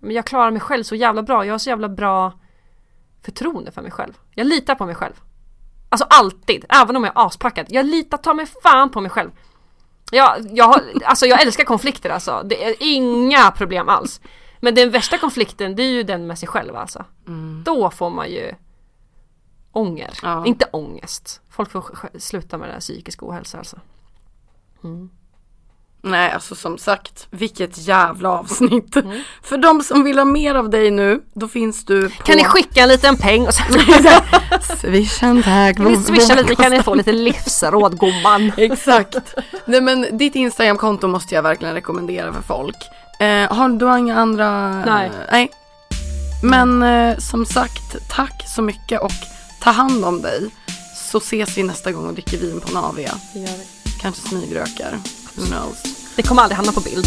Men jag klarar mig själv så jävla bra. Jag har så jävla bra förtroende för mig själv. Jag litar på mig själv. Alltså alltid, även om jag är aspackad. Jag litar ta mig fan på mig själv. Jag, jag, har, alltså jag älskar konflikter alltså. Det är inga problem alls. Men den värsta konflikten det är ju den med sig själv alltså. Då får man ju ånger. Ja. Inte ångest. Folk får sluta med det här psykisk ohälsa alltså. Nej, alltså som sagt, vilket jävla avsnitt. <laughs> För de som vill ha mer av dig nu, då finns du på... Kan ni skicka en liten peng och sen <laughs> Swishen tack. kan ni swisha lite kan ni få lite livsråd gumman. <laughs> Exakt. Nej men ditt Instagramkonto måste jag verkligen rekommendera för folk. Eh, har du har inga andra? Nej. nej. Men eh, som sagt, tack så mycket och ta hand om dig. Så ses vi nästa gång och dricker vin på en AV. Det gör vi. Kanske smygrökar. Who knows? Det kommer aldrig hamna på bild.